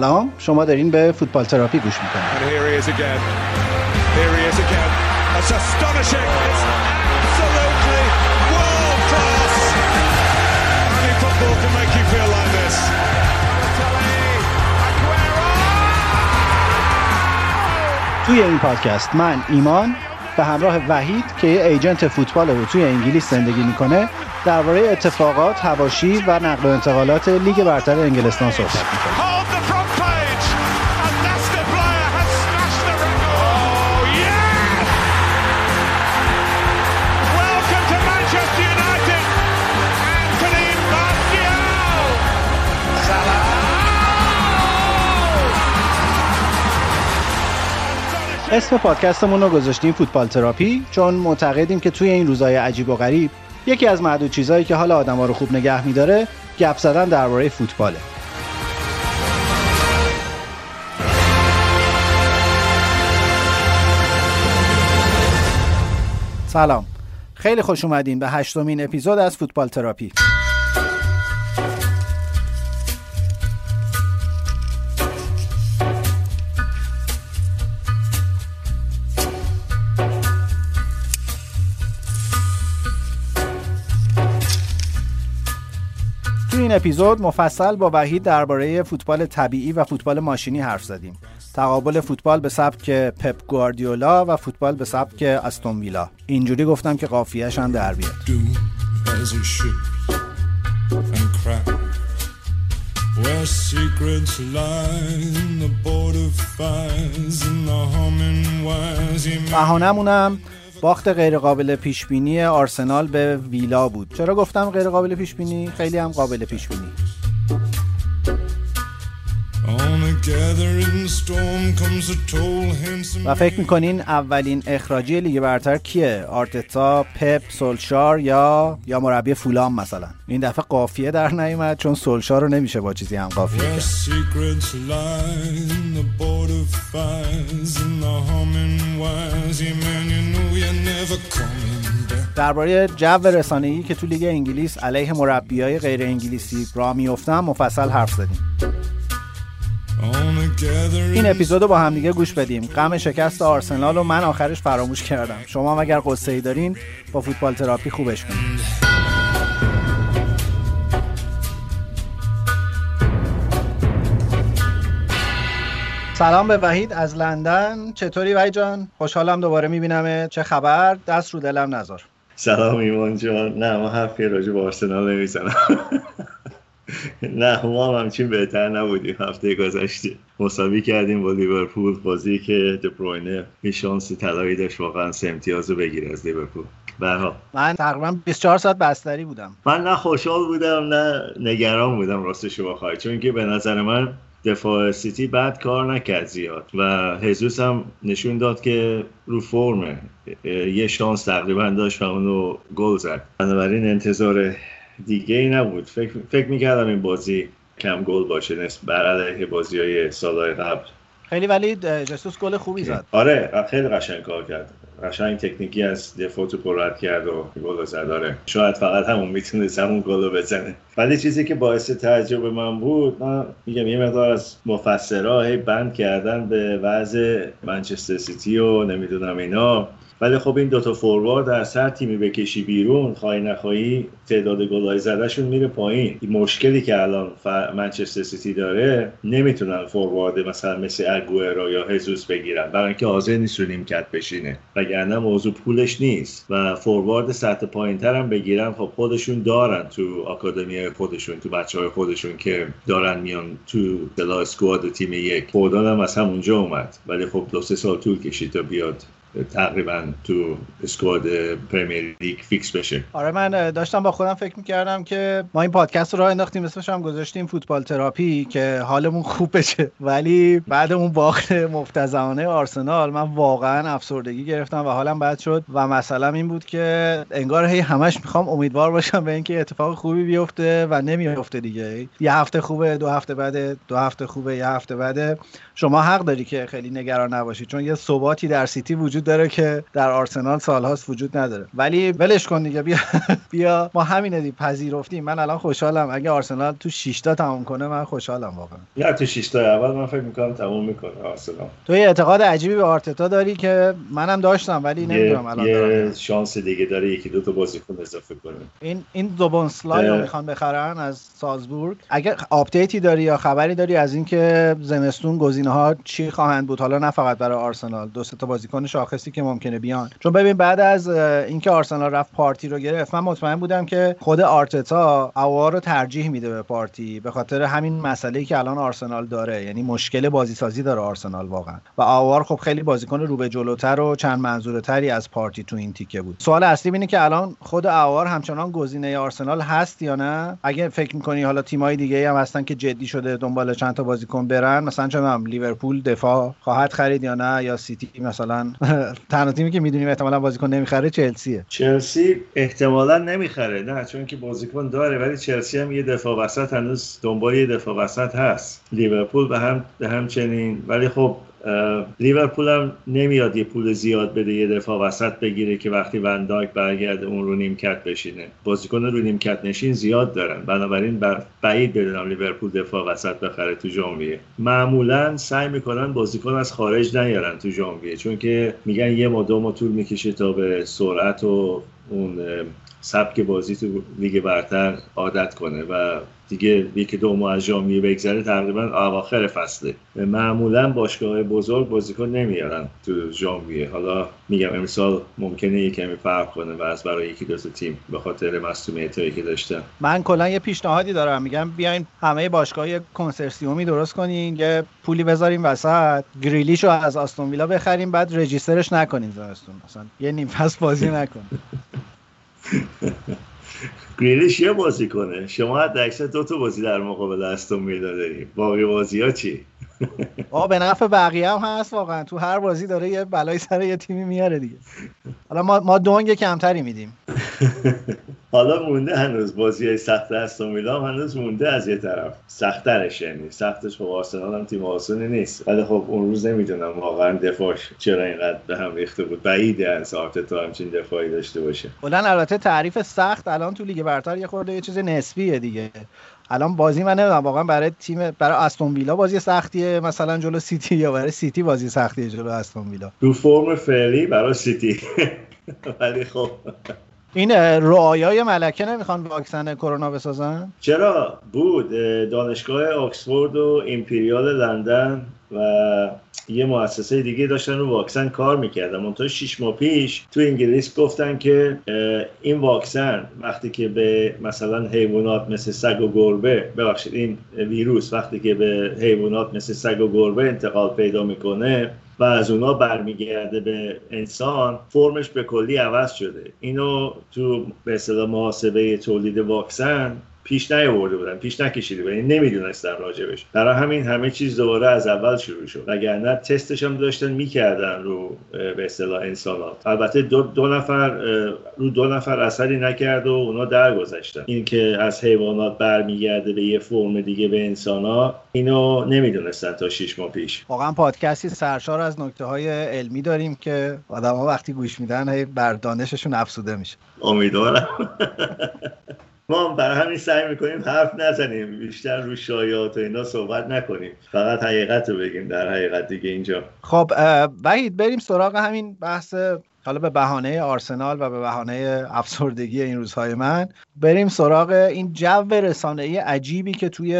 سلام. شما دارین به فوتبال تراپی گوش می‌کنید. توی این پادکست من ایمان به همراه وحید که یه ایجنت فوتبال رو توی انگلیس زندگی می‌کنه درباره اتفاقات، هواشی و نقل و انتقالات لیگ برتر انگلستان صحبت می‌کنه. اسم پادکستمون رو گذاشتیم فوتبال تراپی چون معتقدیم که توی این روزهای عجیب و غریب یکی از معدود چیزهایی که حال آدما رو خوب نگه میداره گپ زدن درباره فوتباله. سلام. خیلی خوش اومدین به هشتمین اپیزود از فوتبال تراپی. این اپیزود مفصل با وحید درباره فوتبال طبیعی و فوتبال ماشینی حرف زدیم. تقابل فوتبال به سبک پپ گواردیولا و فوتبال به سبک استون ویلا. اینجوری گفتم که قافیه‌اش هم در بیاد. بهانمونم باخت غیرقابل پیش بینی آرسنال به ویلا بود. چرا گفتم غیرقابل پیش بینی خیلی هم قابل پیش بینی و فکر می‌کنین اولین اخراجی لیگ برتر کیه؟ آرتتا پپ سولشار یا یا مربی فولام مثلا؟ این دفعه قافیه در نیومد چون سولشار رو نمیشه با چیزی هم قافیه درباره جو رسانه‌ای که تو لیگ انگلیس علیه مربیای غیر انگلیسی را میفتن مفصل حرف زدیم. این اپیزودو با همدیگه گوش بدیم. غم شکست آرسنال رو من آخرش فراموش کردم. شما هم اگر قصه ای دارین با فوتبال تراپی خوبش کنید. سلام به وحید از لندن. چطوری وحید جان؟ خوشحالم دوباره می‌بینم چه خبر؟ دست رو دلم نذار. سلام ایمان جان. نه ما حرفی راجع به آرسنال نمی‌زنم. نه ما هم همچین بهتر نبودیم. هفته گذشته مساوی کردیم با لیورپول. بازی که دبروینه یه شانس طلایی داشت. واقعا سه امتیاز رو بگیره از لیورپول. برها من تقریبا 24 ساعت بستری بودم. من نه خوشحال بودم نه نگران بودم راستش بخوای. چون که به نظر من دفاع سیتی بعد کار نکرد زیاد و هزوس هم نشون داد که رو فرمه یه شانس تقریبا داشت و اونو گل زد. بنابراین انتظار دیگه ای نبود. فکر, فکر می‌کردم این بازی کم گل باشه نسبت بر علیه بازی های سالهای قبل. خیلی ولی جسوس گل خوبی زد. آره خیلی قشنگ کار کرد. قشنگ تکنیکی از دفاع تو پرد کرد و گل داره شاید فقط همون می‌تونست همون گل بزنه. ولی چیزی که باعث تعجب من بود من میگم یه مقدار از مفسرها هی بند کردن به وضع منچستر سیتی و نمی‌دونم اینا. ولی خب این دوتا فوروارد از هر تیمی بکشی بیرون خواهی نخواهی تعداد گلای زدهشون میره پایین. این مشکلی که الان منچستر سیتی داره نمی‌تونن فوروارد مثلا مثل اگوئرو یا هزوس بگیرن. برای اینکه حاضر نیست رو نیمکت بشینه. وگرنه موضوع پولش نیست. و فوروارد سطح پایینتر هم بگیرن خب خودشون دارن تو آکادمی خودشون تو بچه های خودشون که دارن میان تو دلا اسکواد تیم یک. فودان هم از همونجا اومد. ولی خب دو سه سال طول کشید تا بیاد. تقریبا تو squad پرمیر لیگ فیکس بشه. آره من داشتم با خودم فکر می‌کردم که ما این پادکست رو راه انداختیم اسمش هم گذاشتیم فوتبال تراپی که حالمون خوب بشه. ولی بعد اون باخت مفتضحانه آرسنال. من واقعا افسردگی گرفتم و حالم بد شد. و مثلا این بود که انگار هی همش می‌خوام امیدوار باشم به اینکه اتفاق خوبی بیفته و نمیفته دیگه. یه هفته خوبه دو هفته بعد دو هفته خوبه یه هفته بعد شما حق داری که خیلی نگران نباشید چون یه ثباتی در سیتی وجود داره که در آرسنال سالهاست وجود نداره. ولی ولش کن دیگه بیا بیا. ما همینه دیگه پذیرفتیم. من الان خوشحالم. اگه آرسنال تو 6 تا تموم کنه من خوشحالم واقعا. نه تو 6 تا اول من فکر می‌کنم تموم می‌کنه آرسنال. تو یه اعتقاد عجیبی به آرتتا داری که منم داشتم ولی نمی‌دونم الان یه شانس دیگه داره یکی دو تا بازیکن اضافه کنه. این این سوبوسلای رو می‌خوان بخرن از سالزبورگ اگر آپدیتی داری یا خبری داری از اینکه زمستون گزینه ها چی خواهند بود؟ حالا نه فقط برای آرسنال دو تا بازیکن شاخصی که ممکنه بیان. چون ببین بعد از اینکه آرسنال رفت پارتی رو گرفت من مطمئن بودم که خود آرتتا اوار رو ترجیح میده به پارتی به خاطر همین مسئله که الان آرسنال داره. یعنی مشکل بازی سازی داره آرسنال واقعا. و آوار خب خیلی بازیکن رو به جلوتر و چند منظوره تری از پارتی تو این تیکه بود. سوال اصلی اینه که الان خود آوار همچنان گزینه آرسنال هست یا نه؟ اگه فکر می‌کنی حالا تیمای دیگه هم هستن که جدی شده دنبال چند تا بازیکن برن مثلا چه لیورپول دفاع خواهد خرید یا نه یا سیتی مثلا تنها تیمی که می‌دونیم احتمالا بازیکن نمی‌خره چلسیه. چلسی احتمالا نمی‌خره. نه چون که بازیکن داره ولی چلسی هم یه دفاع وسط هنوز دنبال یه دفاع وسط هست. لیورپول به هم به همچنین. ولی خب لیورپول هم نمیاد یه پول زیاد بده یه دفاع وسط بگیره که وقتی وندایک برگرده اون رو نیمکت بشینه. بازیکن رو نیمکت نشین زیاد دارن. بنابراین بر بعید بدونم لیورپول دفاع وسط بخره تو ژانویه. معمولا سعی می‌کنن بازیکن از خارج نیارن تو ژانویه چون که میگن یه مدام طول می‌کشه تا به سرعت و اون سبک بازی تو لیگ برتر عادت کنه و دیگه یکی دو ماه از ژانویه بگذره تقریبا اواخر فصله. معمولا باشگاه بزرگ بازیکن نمیارن تو ژانویه حالا میگم امسال ممکنه یه کمی فرق کنه و از برای یکی دو تیم به خاطر مصونیتایی که داشته من کلا یه پیشنهادی دارم. میگم بیاین همه باشگاه کنسرسیومی درست کنین. یه پولی بذاریم وسط. گریلیشو از آستون ویلا بخریم بعد رجیسترش نکنین زمستون مثلا یه نیم فصل بازی نکن. گریلیش یه بازی کنه. شما حد اکثر دو تا بازی در مقابل استون ویلا داری. باقی بازی ها چی؟ آه به نفع بقیه هم هست واقعا. تو هر بازی داره یه بلای سر یه تیمی میاره دیگه. حالا ما ما دونگ کمتری میدیم. حالا مونده هنوز. بازی های سخت استون ویلا هنوز مونده از یه طرف. سختترش یعنی. سختش خب آرسنال هم تیم آسونی نیست. ولی خب اون روز نمی‌دونم واقعا دفاعش چرا اینقدر به هم ریخته بود. بعیده از آرتتا همچین دفاعی داشته باشه. کلا البته تعریف سخت الان تو لیگ برتر یه خورده یه چیز نسبیه دیگه. الان بازی من نمی‌دونم واقعا برای تیم برای استون ویلا بازی سختیه مثلا جلو سیتی یا برای سیتی بازی سختیه جلو استون ویلا. تو فرم فعلی برای سیتی. ولی خب این رعایای ملکه نمی‌خوان واکسن کرونا بسازن؟ چرا؟ بود. دانشگاه آکسفورد و ایمپریال لندن و یه مؤسسه دیگه داشتن رو واکسن کار می‌کردن. منتها شیش ماه پیش تو انگلیس گفتن که این واکسن وقتی که به مثلا حیوانات مثل سگ و گربه ببخشید این ویروس وقتی که به حیوانات مثل سگ و گربه انتقال پیدا می‌کنه و از اونا برمیگرده به انسان فرمش به کلی عوض شده. اینو تو به اصطلاح محاسبه تولید واکسن پیش نیاورده بودن پیش نکشیده بودن نمی‌دونستن راجبش برای همین همه چیز دوباره از اول شروع شد. وگرنه تستش هم داشتن می‌کردن رو به اصطلاح انسانات. البته دو, دو نفر رو دو نفر اثری نکرد و اونا درگذشتن. این که از حیوانات برمیگرده به یه فرم دیگه به انسانات اینو نمی‌دونستن تا شش ماه پیش. واقعا پادکستی سرشار از نکته های علمی داریم که آدم ها وقتی گوش میدن بر دانششون افسوده میشه. امیدوارم. ما برای همین سعی می‌کنیم حرف نزنیم بیشتر رو شایعات و اینا صحبت نکنیم. فقط حقیقت رو بگیم در حقیقت دیگه اینجا. خب وحید بریم سراغ همین بحث حالا به بهانه آرسنال و به بهانه افسردگی این روزهای من. بریم سراغ این جو رسانه‌ای عجیبی که توی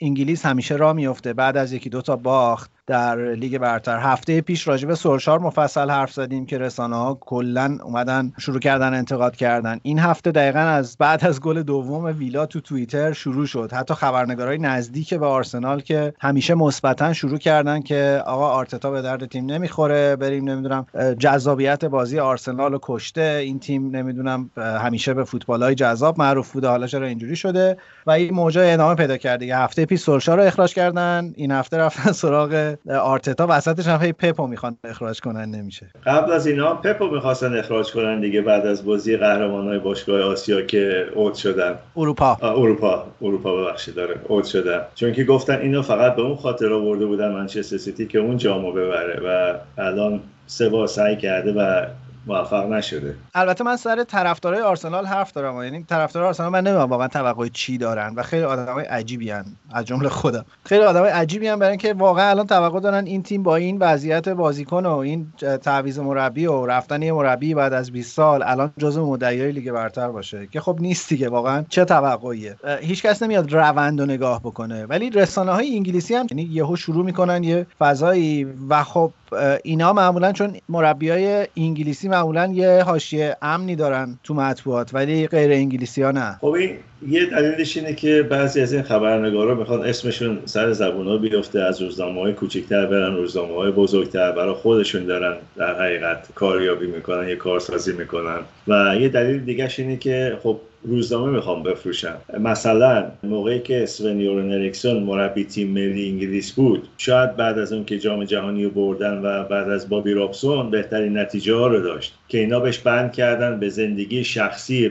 انگلیس همیشه را میفته بعد از یکی دوتا باخت در لیگ برتر. هفته پیش راجب سرشار مفصل حرف زدیم که رسانه ها کلا اومدن شروع کردن انتقاد کردن. این هفته دقیقا از بعد از گل دوم ویلا تو توییتر شروع شد. حتی خبرنگارای نزدیک به آرسنال که همیشه مثبتا شروع کردن که آقا آرتتا به درد تیم نمی‌خوره بریم نمی‌دونم جذابیت بازی آرسنال رو کشته. این تیم نمی‌دونم همیشه به فوتبال های جذاب معروف بوده. حالا چرا اینجوری شده؟ و این موضوع ادامه پیدا کرد هفته پیش سرشار رو اخراج کردن. این هفته رفتن سراغ آرتتا وسطش هم پپو می‌خوان اخراج کنن نمیشه. قبل از اینا پپو می‌خواستن اخراج کنن دیگه بعد از بازی قهرمان های باشگاه آسیا که اوت شدن. اروپا. اروپا. اروپا ببخشید داره اوت شدن. چون که گفتن اینو فقط به اون خاطر آورده بودن منچستر سیتی که اون جامو ببره و الان سه بار سعی کرده و موفق نشده. البته من سر طرفدارای آرسنال حرف دارم یعنی طرفدارای آرسنال من نمی‌دونم واقعا توقع چی دارن و خیلی آدمای عجیبی هن. از جمله خودم. خیلی آدمای عجیبی هن برای اینکه واقعا الان توقع دارن این تیم با این وضعیت بازیکن و این تعویض مربی و رفتن یه مربی بعد از 20 سال الان جزو مدعیای لیگ برتر باشه. که خب نیست دیگه واقعا چه توقعیه؟ هیچ کس نمیاد روند و نگاه بکنه. ولی رسانه های انگلیسی هم یعنی یهو شروع می‌کنن یه فضایی و خب اینا معمولا چون مربیای انگلیسی معمولا یه حاشیه امنی دارن تو مطبوعات ولی غیر انگلیسی ها نه. خب این یه دلیلش اینه که بعضی از این خبرنگارا می‌خوان اسمشون سر زبون ها بیفته از روزنامه های کوچکتر برن روزنامه های بزرگتر برای خودشون دارن در حقیقت کاریابی می‌کنن یه کارسازی می‌کنن. و یه دلیل دیگهش اینه که خب روزنامه می‌خوام بفروشم مثلا موقعی که اسون یورن اریکسون مربی تیم ملی انگلیس بود شاید بعد از اون که جام جهانی رو بردن و بعد از بابی رابسون بهترین نتیجه ها رو داشت که اینا بهش بند کردن به زندگی شخصی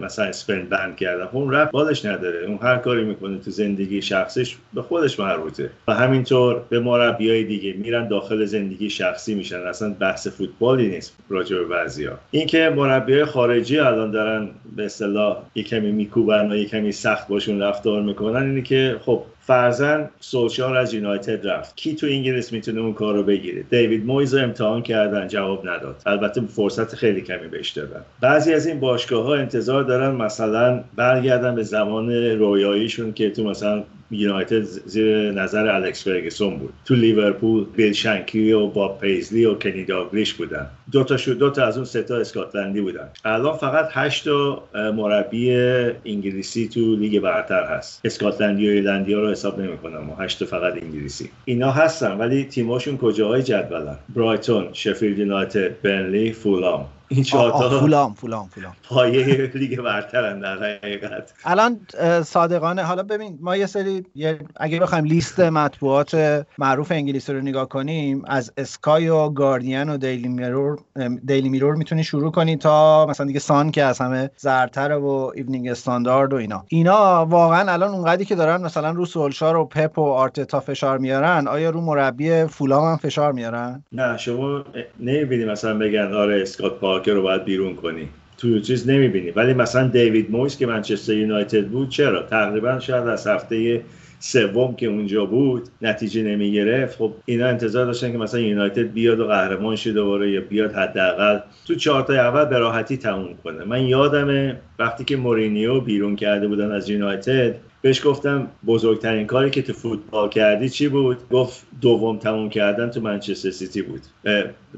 مثلا اسپن بند کردن. خب اون رفت بالش نداره. اون هر کاری می‌کنه تو زندگی شخصیش به خودش مربوطه. و همینطور به مربیای دیگه میرن داخل زندگی شخصی میشن. اصلا بحث فوتبالی نیست راجع به بعضیا. اینکه مربیای خارجی الان دارن به اصطلاح یه کمی میکوبن و یه کمی سخت باشون رفتار می‌کنن اینه که خب فرزن سولشار از یونایتد رفت. کی تو انگلیس می‌تونه اون کار رو بگیره؟ دیوید مویز امتحان کردن جواب نداد. البته فرصت خیلی کمی بهش دادن. بعضی از این باشگاه ها انتظار دارن مثلا برگردن به زمان رویاییشون که تو مثلا یونایتد زیر نظر الکس فرگسون بود. تو لیورپول بیل شنکی و باب پیزلی و کنی داگلیش بودن. دو تا شد دو تا از اون سه تا اسکاتلندی بودن. الان فقط هشت تا مربی انگلیسی تو لیگ برتر هست. اسکاتلندی و ایرلندی ها رو حساب نمی‌کنم و هشت فقط انگلیسی. اینا هستن ولی تیماشون کجاهای جدولن؟ برایتون شفیلد یونایتد برنلی فولام. این چهار فولام فولام فولام. پایه لیگ برترن در حقیقت. الان صادقانه حالا ببین ما یه سری اگه بخوایم لیست مطبوعات معروف انگلیسی رو نگاه کنیم از اسکای و گاردین و دیلی میرور دیلی میرور می‌تونی شروع کنی تا مثلا دیگه سان که از همه زردتر و ایونینگ استاندارد و اینا. اینا واقعا الان اونقدری که دارن مثلا رو سولشار و پپ و آرتتا فشار میارن آیا رو مربی فولام هم فشار میارن؟ نه شما نمی‌بینی مثلا بگن آره اسکات پارکر رو باید بیرون کنی. تو چیز نمی‌بینی. ولی مثلا دیوید مویس که منچستر یونایتد بود چرا؟ تقریبا شاید از هفته سوم که اونجا بود نتیجه نمی گرفت خب اینا انتظار داشتن که مثلا یونایتد بیاد و قهرمان شه دوباره یا بیاد حداقل تو چهارتا اول به راحتی تموم کنه. من یادمه وقتی که مورینیو بیرون کرده بودن از یونایتد بهش گفتم بزرگترین کاری که تو فوتبال کردی چی بود؟ گفت دوم تموم کردن تو منچستر سیتی بود.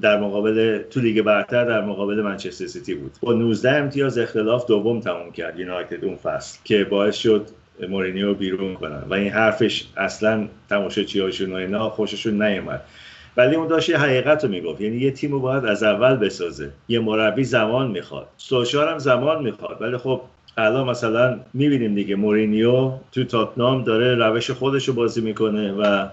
در مقابل تو لیگ برتر در مقابل منچستر سیتی بود. با 19 امتیاز اختلاف دوم تموم کرد یونایتد اون فصل که باعث شد مورینیو بیرون کنن. و این حرفش اصلا تماشاچیاشون و اینا خوششون نیومد. ولی اون داشت یه حقیقت رو می‌گفت. یعنی یه تیم رو باید از اول بسازه. یه مربی زمان می‌خواد. سولشار هم زمان می‌خواد. ولی خب الان مثلا می‌بینیم دیگه مورینیو تو تاتنام داره روش خودش رو بازی می‌کنه و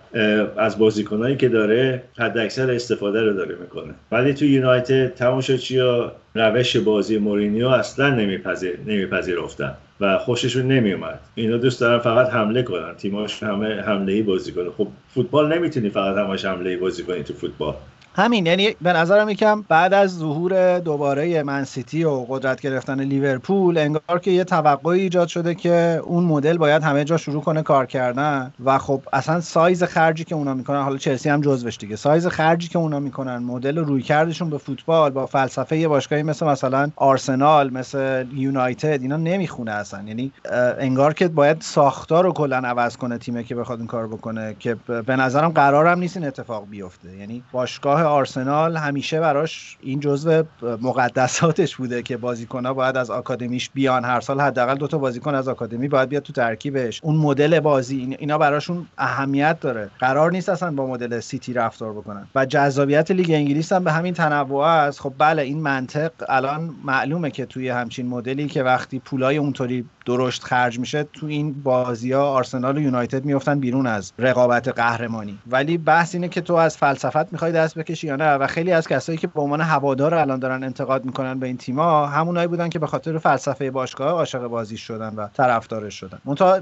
از بازیکنایی که داره حد اکثر استفاده رو داره می‌کنه. ولی تو یونایتد تماشاچیا روش بازی مورینیو اصلا نمیپذیر نمیپذیرفتن و خوششون نمیومد اینا دوست دارن فقط حمله کنن. تیماش همه حمله ای بازی کنه. خب فوتبال نمی‌تونی فقط همش حمله ای بازی کنی تو فوتبال. همین یعنی به نظرم یکم بعد از ظهور دوباره من سیتی و قدرت گرفتن لیورپول انگار که یه توقعی ایجاد شده که اون مدل باید همه جا شروع کنه کار کردن. و خب اصلا سایز خرجی که اونا می‌کنن حالا چلسی هم جزوش دیگه. سایز خرجی که اونا می‌کنن مدل روی کردشون به فوتبال با فلسفه یه باشگاهی مثل مثلا آرسنال مثل یونایتد اینا نمی‌خونه اصلا. یعنی انگار که باید ساختار رو کلا عوض کنه تیمه که بخواد این کار بکنه که به نظرم قرارم نیست این اتفاق بیفته. یعنی باشگاه آرسنال همیشه براش این جزو مقدساتش بوده که بازیکنها باید از آکادمیش بیان. هر سال حداقل دو تا بازیکن از آکادمی باید بیاد تو ترکیبش. اون مدل بازی اینا براشون اهمیت داره. قرار نیست اصلا با مدل سیتی رفتار بکنن. و جذابیت لیگ انگلیس هم به همین تنوع است. خب بله این منطق الان معلومه که توی همچین مدلی که وقتی پولای اونطوری درشت خرج میشه تو این بازی ها آرسنال و یونایتد میفتن بیرون از رقابت قهرمانی. ولی بحث اینه که تو از فلسفت می‌خوای دست بکشی یا نه و خیلی از کسایی که به عنوان هوادار الان دارن انتقاد می‌کنن به این تیما همونایی بودن که به خاطر فلسفه باشگاه عاشق بازی شدن و طرفدارش شدن. منتها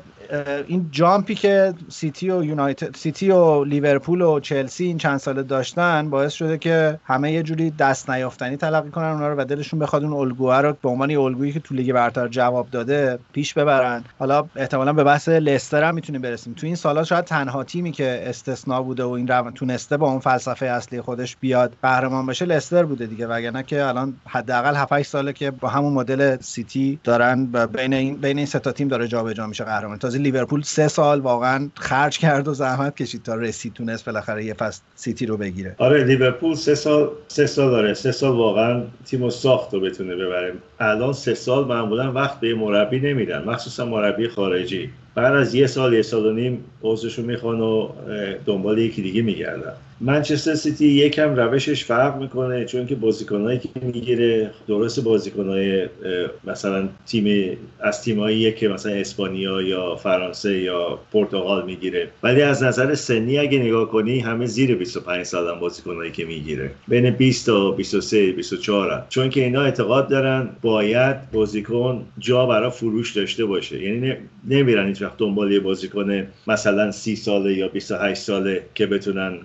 این jump ی که سیتی و یونایتد سیتی و لیورپول و چلسی این چند ساله داشتن باعث شده که همه یه جوری دست نیافتنی تلقی کنن اونا رو و دلشون بخواد اون الگوها رو به عنوان الگویی که تو لیگ برتر جواب داده پیش ببرن. حالا احتمالا به بحث لستر هم می‌تونیم برسیم. تو این سالا شاید تنها تیمی که استثنا بوده و این رو تونسته با اون فلسفه اصلی خودش بیاد قهرمان بشه لستر بوده دیگه. وگرنه که الان حداقل 7 ساله که با همون مدل سیتی دارن بین این بین این سه تا تیم داره جابجا میشه قهرمان. تازه لیورپول سه سال واقعا خرج کرد و زحمت کشید تا رسید تونست بالاخره یه فصل سیتی رو بگیره. آره لیورپول سه سال سه سال داره. سه سال واقعا تیمو ساخت و بتونه ببره. الان سه سال معمولا وقت به مربی نمیدن. مخصوصا مربی خارجی. بعد از یه سال یه سال و نیم عضوشون می‌خوان و دنبال یکی دیگه میگردن. منچستر سیتی یکم روشش فرق می‌کنه چون که بازیکنهایی که می‌گیره درست بازیکنهای مثلا تیم از تیمایی که مثلا اسپانیا یا فرانسه یا پرتغال می‌گیره. ولی از نظر سنی اگه نگاه کنی همه زیر 25 سالن بازیکنهایی که می‌گیره. بین 20 تا 23 24 چون که اینا اعتقاد دارن باید بازیکن جا برای فروش داشته باشه. یعنی نمیرن هیچ وقت دنبال یه بازیکن مثلا 30 ساله یا 28 ساله که بتونن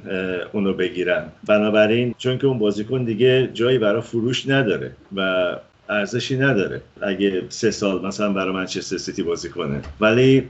اونو بگیرن. بنابراین چون که اون بازیکن دیگه جایی برای فروش نداره و ارزشی نداره. اگه سه سال مثلا برای منچستر سیتی بازی کنه. ولی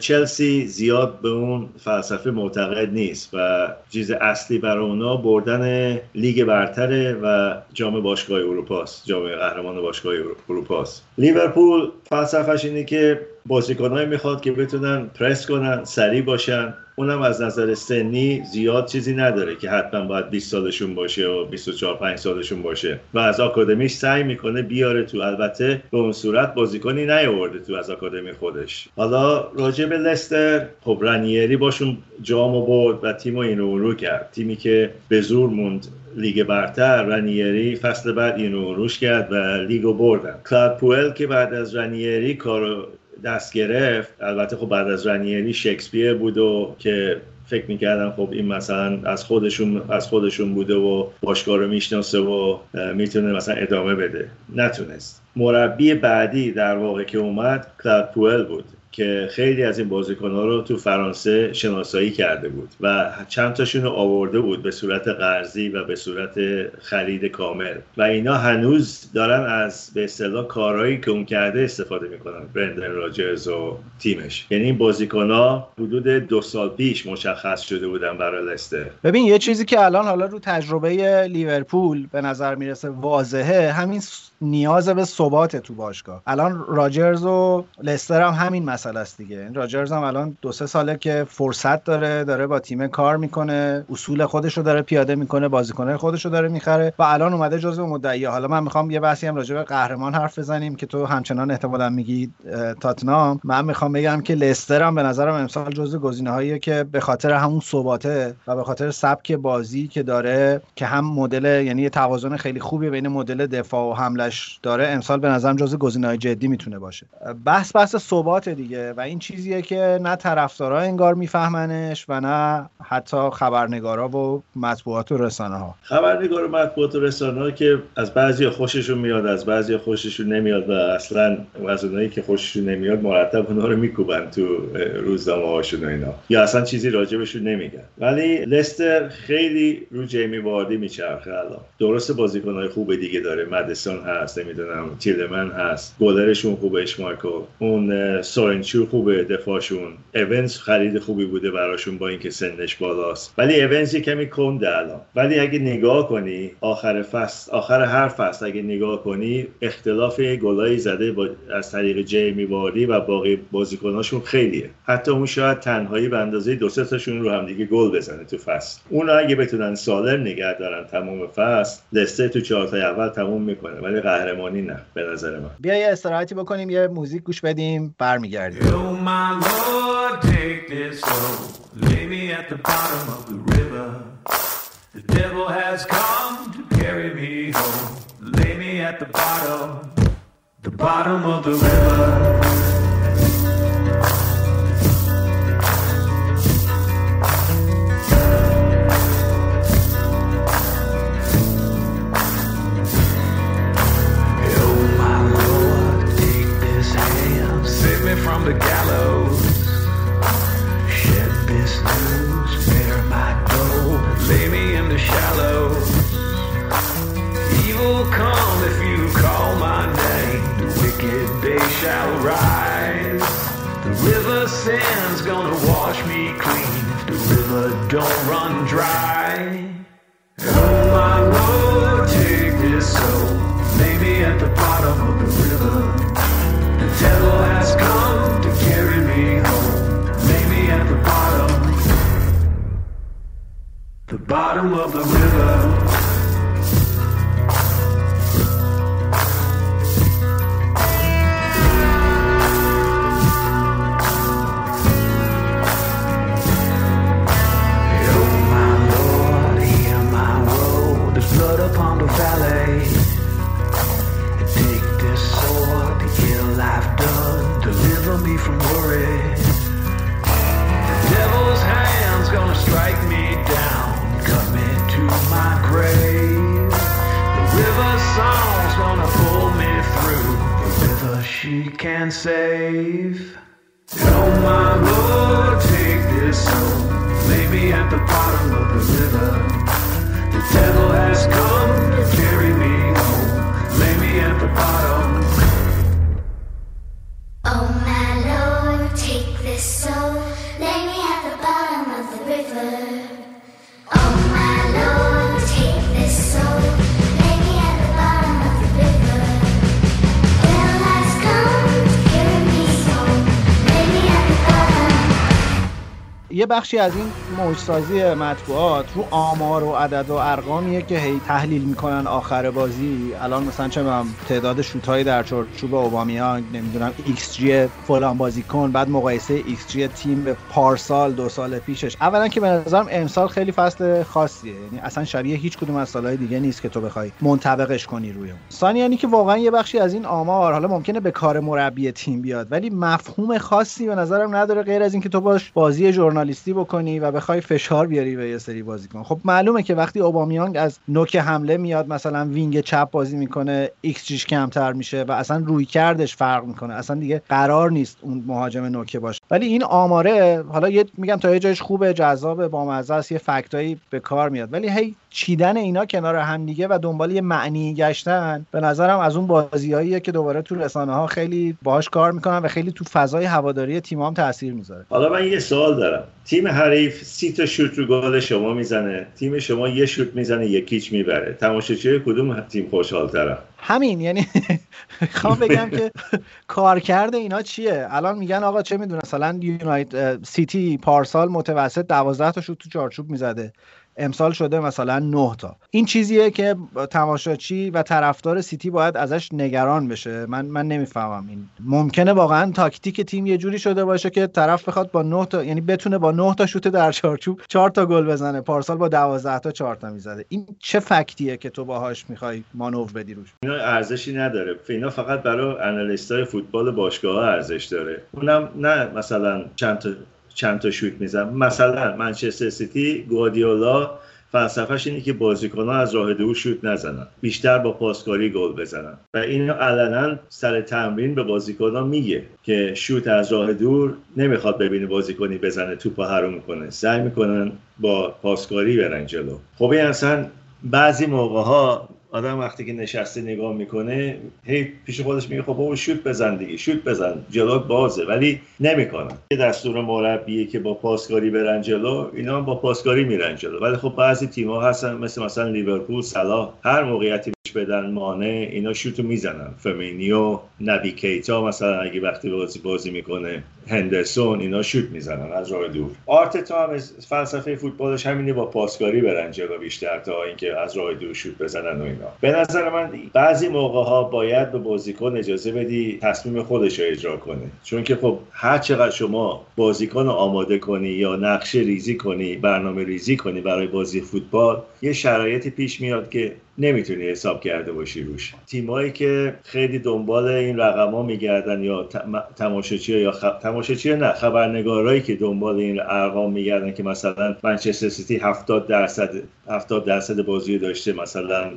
چلسی زیاد به اون فلسفه معتقد نیست و چیز اصلی برای اونا بردن لیگ برتره و جام باشگاه اروپاست جام قهرمان باشگاه اروپاست. لیورپول فلسفهش اینه که بازیکنهایی می‌خواد که بتونن پرس کنن سریع باشن. اونم از نظر سنی زیاد چیزی نداره که حتما باید 20 سالشون باشه و 24 5 سالشون باشه. و از آکادمیش سعی می‌کنه بیاره تو البته به اون صورت بازیکنی نیاورده تو از آکادمی خودش. حالا راجع به لستر خب رنیری باشون جامو برد و تیم اینو رو کرد. تیمی که به زور موند لیگ برتر رنیری فصل بعد اینو شروع کرد و لیگو بردن. کلاد پوئل که بعد از رنیری کارو دست گرفت. البته خب بعد از رنیری شکسپیر بود و که فکر می‌کردن خب این مثلا از خودشون از خودشون بوده و باشگاه رو می‌شناسه و می‌تونه مثلا ادامه بده. نتونست. مربی بعدی در واقع که اومد کلاد پوئل بود. که خیلی از این بازیکن ها رو تو فرانسه شناسایی کرده بود و چند تاشون رو آورده بود به صورت قرضی و به صورت خرید کامل. و اینا هنوز دارن از به اصطلاح کارهایی که اون کرده استفاده می‌کنن برندن راجرز و تیمش. یعنی این بازیکن ها حدود دو سال پیش مشخص شده بودن برای لستر. ببین یه چیزی که الان حالا رو تجربه لیورپول به نظر می‌رسه واضحه همین نیاز به ثبات تو باشگاه. الان راجرز و لستر هم همین مسئله است دیگه. این راجرز هم الان دو سه ساله که فرصت داره داره با تیم کار می‌کنه اصول خودش رو داره پیاده می‌کنه بازیکنه خودش رو داره می‌خره و الان اومده جزو مدعی. حالا من می‌خوام یه بحثی هم راجع به قهرمان حرف بزنیم که تو همچنان احتمالا میگی تاتنام من می‌خوام بگم که لستر هم به نظرم امسال جزو گزینه‌هایی که به خاطر همون ثباته و به خاطر سبک بازی که داره که هم مدل یعنی یه توازن خیلی خوبی بین مدل دفاع و داره امسال به نظرم جزو گزینه‌های جدی می‌تونه باشه. بحث بحث ثبات دیگه و این چیزیه که نه طرفدارا انگار میفهمنش و نه حتی خبرنگارا و مطبوعات و رسانه ها خبرنگار و مطبوعات و رسانه ها که از بعضی خوششون میاد از بعضی خوششون نمیاد و اصلا از اونایی که خوششون نمیاد مرتب اونها رو میکوبن تو روزنامه هاشون و اینا. یا اصلا چیزی راجبشون نمیگن. ولی لستر خیلی رو جیمی واردی میچرخه الان. درست بازیکنهای خوب دیگه داره. مدسون هست نمی‌دونم تیلمن هست. گلرشون خوبه اشمارکو اون سورنچو خوبه دفاعشون. اونز خرید خوبی بوده براشون با اینکه سنش بالاست. ولی اونز کمی کنده الان. ولی اگه نگاه کنی آخر فصل آخر هر فصل اگه نگاه کنی اختلاف گلایی زده با از طریق جیمی واردی و باقی بازیکناشون خیلیه. حتی اون شاید تنهایی به اندازه دو سه تاشون رو هم دیگه گل بزنه تو فصل. اون اگه بتونن سالم نگه دارن تمام فصل لسته تو چهارتای اول تموم می‌کنه. ولی قهرمانی نه به نظر من. بیا یه استراحتی بکنیم یه موزیک گوش بدیم برمیگردیم. The on the gallows. Shed this news, bear my gold, lay me in the shallows. Evil come if you call my name. The wicked day shall rise. The river sin's gonna wash me clean if the river don't run dry. Oh my Lord, take this soul, lay me at the bottom of the river. The devil has come. Bottom of the river. یه بخشی از این موجسازی مطبوعات رو آمار و عدد و ارقامیه که هی تحلیل می‌کنن آخر بازی. الان مثلا چه تعداد شوت‌های در چارچوب اوبامیانگ نمی‌دونم ایکس جی فلان بازیکن بعد مقایسه ایکس جی تیم به پارسال دو سال پیشش. اولا که به نظرم امسال خیلی فصل خاصیه. یعنی اصلا شبیه هیچ کدوم از سالهای دیگه نیست که تو بخوای منطبقش کنی روی اون. ثانیا یعنی که واقعا یه بخشی از این آمار حالا ممکنه به کار مربی تیم بیاد ولی مفهوم خاصی به نظرم نداره غیر از اینکه تو باش بازی ژورنالیستی بکنی و بخوای فشار بیاری به یه سری بازیکن. خب معلومه که وقتی اوبامیانگ از نوک حمله میاد مثلا وینگ چپ بازی می‌کنه ایکس جیش کمتر میشه و اصلا رویکردش فرق می‌کنه. اصلا دیگه قرار نیست اون مهاجم نوکه باشه. ولی این آماره حالا یه میگم تا یه جایش خوبه جذاب بامزه است یه فکتایی به کار میاد. ولی هی چیدن اینا کنار هم دیگه و دنبال یه معنی گشتن به نظرم از اون بازیاییه که دوباره تو رسانه ها خیلی باهاش کار می‌کنن و خیلی تو فضای هواداری تیم هم تاثیر می‌ذاره. حالا من یه سوال دارم. تیم حریف سی تا شوت رو گل شما می‌زنه تیم شما یه شوت می‌زنه یکیچ می‌بره. تماشاچی کدوم تیم خوشحال همین یعنی می‌خوام بگم که کارکرد اینا چیه؟ الان میگن آقا چه می‌دونه مثلا یونایتد سیتی پارسال متوسط 12 تا شوت تو چارچوب می‌زده. امسال شده مثلا 9 تا. این چیزیه که تماشاچی و طرفدار سیتی باید ازش نگران بشه. من من نمی‌فهمم این. ممکنه واقعا تاکتیک تیم یه جوری شده باشه که طرف بخواد با 9 تا یعنی بتونه با 9 تا شوت در چارچوب 4 تا گل بزنه. پارسال با 12 تا 4 تا می‌زده. این چه fact یه که تو باهاش می‌خوای مانور بدی روش؟ اینا ارزشی نداره. اینا فقط برای آنالیستای فوتبال باشگاه ارزش داره. اونم نه مثلا چند تا چند تا شوت میزن مثلا منچستر سیتی گواردیولا فلسفهش اینه که بازیکنان از راه دور شوت نزنن. بیشتر با پاسکاری گل بزنن. و اینو علنا سر تمرین به بازیکنان میگه که شوت از راه دور نمی‌خواد ببینه بازیکنی بزنه توپ حروم کنه سعی می‌کنن با پاسکاری برن جلو. خب این اصلا بعضی موقع ها آدم وقتی که نشسته نگاه می‌کنه هی پیش خودش میگه خب بابا شوت بزن دیگه شوت بزن جلو بازه. ولی نمی‌کنن. یه دستور مربیه که با پاسکاری برن جلو اینا با پاسکاری میرن جلو. ولی خب بعضی تیم‌ها هستن مثل مثلا لیورپول صلاح هر موقعیتی بدن مانع اینا شوتو می‌زنن. فمینیو نبی کیتا مثلا اگه وقتی بازی بازی می‌کنه هندرسون اینا شوت می‌زنن از راه دور. آرتتا هم فلسفه فوتبالش همینه با پاسکاری برن جلو بیشتر تا اینکه از راه دور شوت بزنن و اینا. به نظر من بعضی موقع ها باید به بازیکن اجازه بدی تصمیم خودش رو اجرا کنه. چون که خب هر چقدر شما بازیکن رو آماده کنی یا نقشه ریزی کنی برنامه ریزی کنی برای بازی فوتبال یه شرایطی پیش میاد که نمی‌تونی حساب کرده باشی روش. تیمایی که خیلی دنبال این رقما میگردن یا تماشاچی یا خ... تماشاچی نه خبرنگارایی که دنبال این ارقام میگردن که مثلا منچستر سیتی 70 درصد 70 درصد بازی داشته مثلا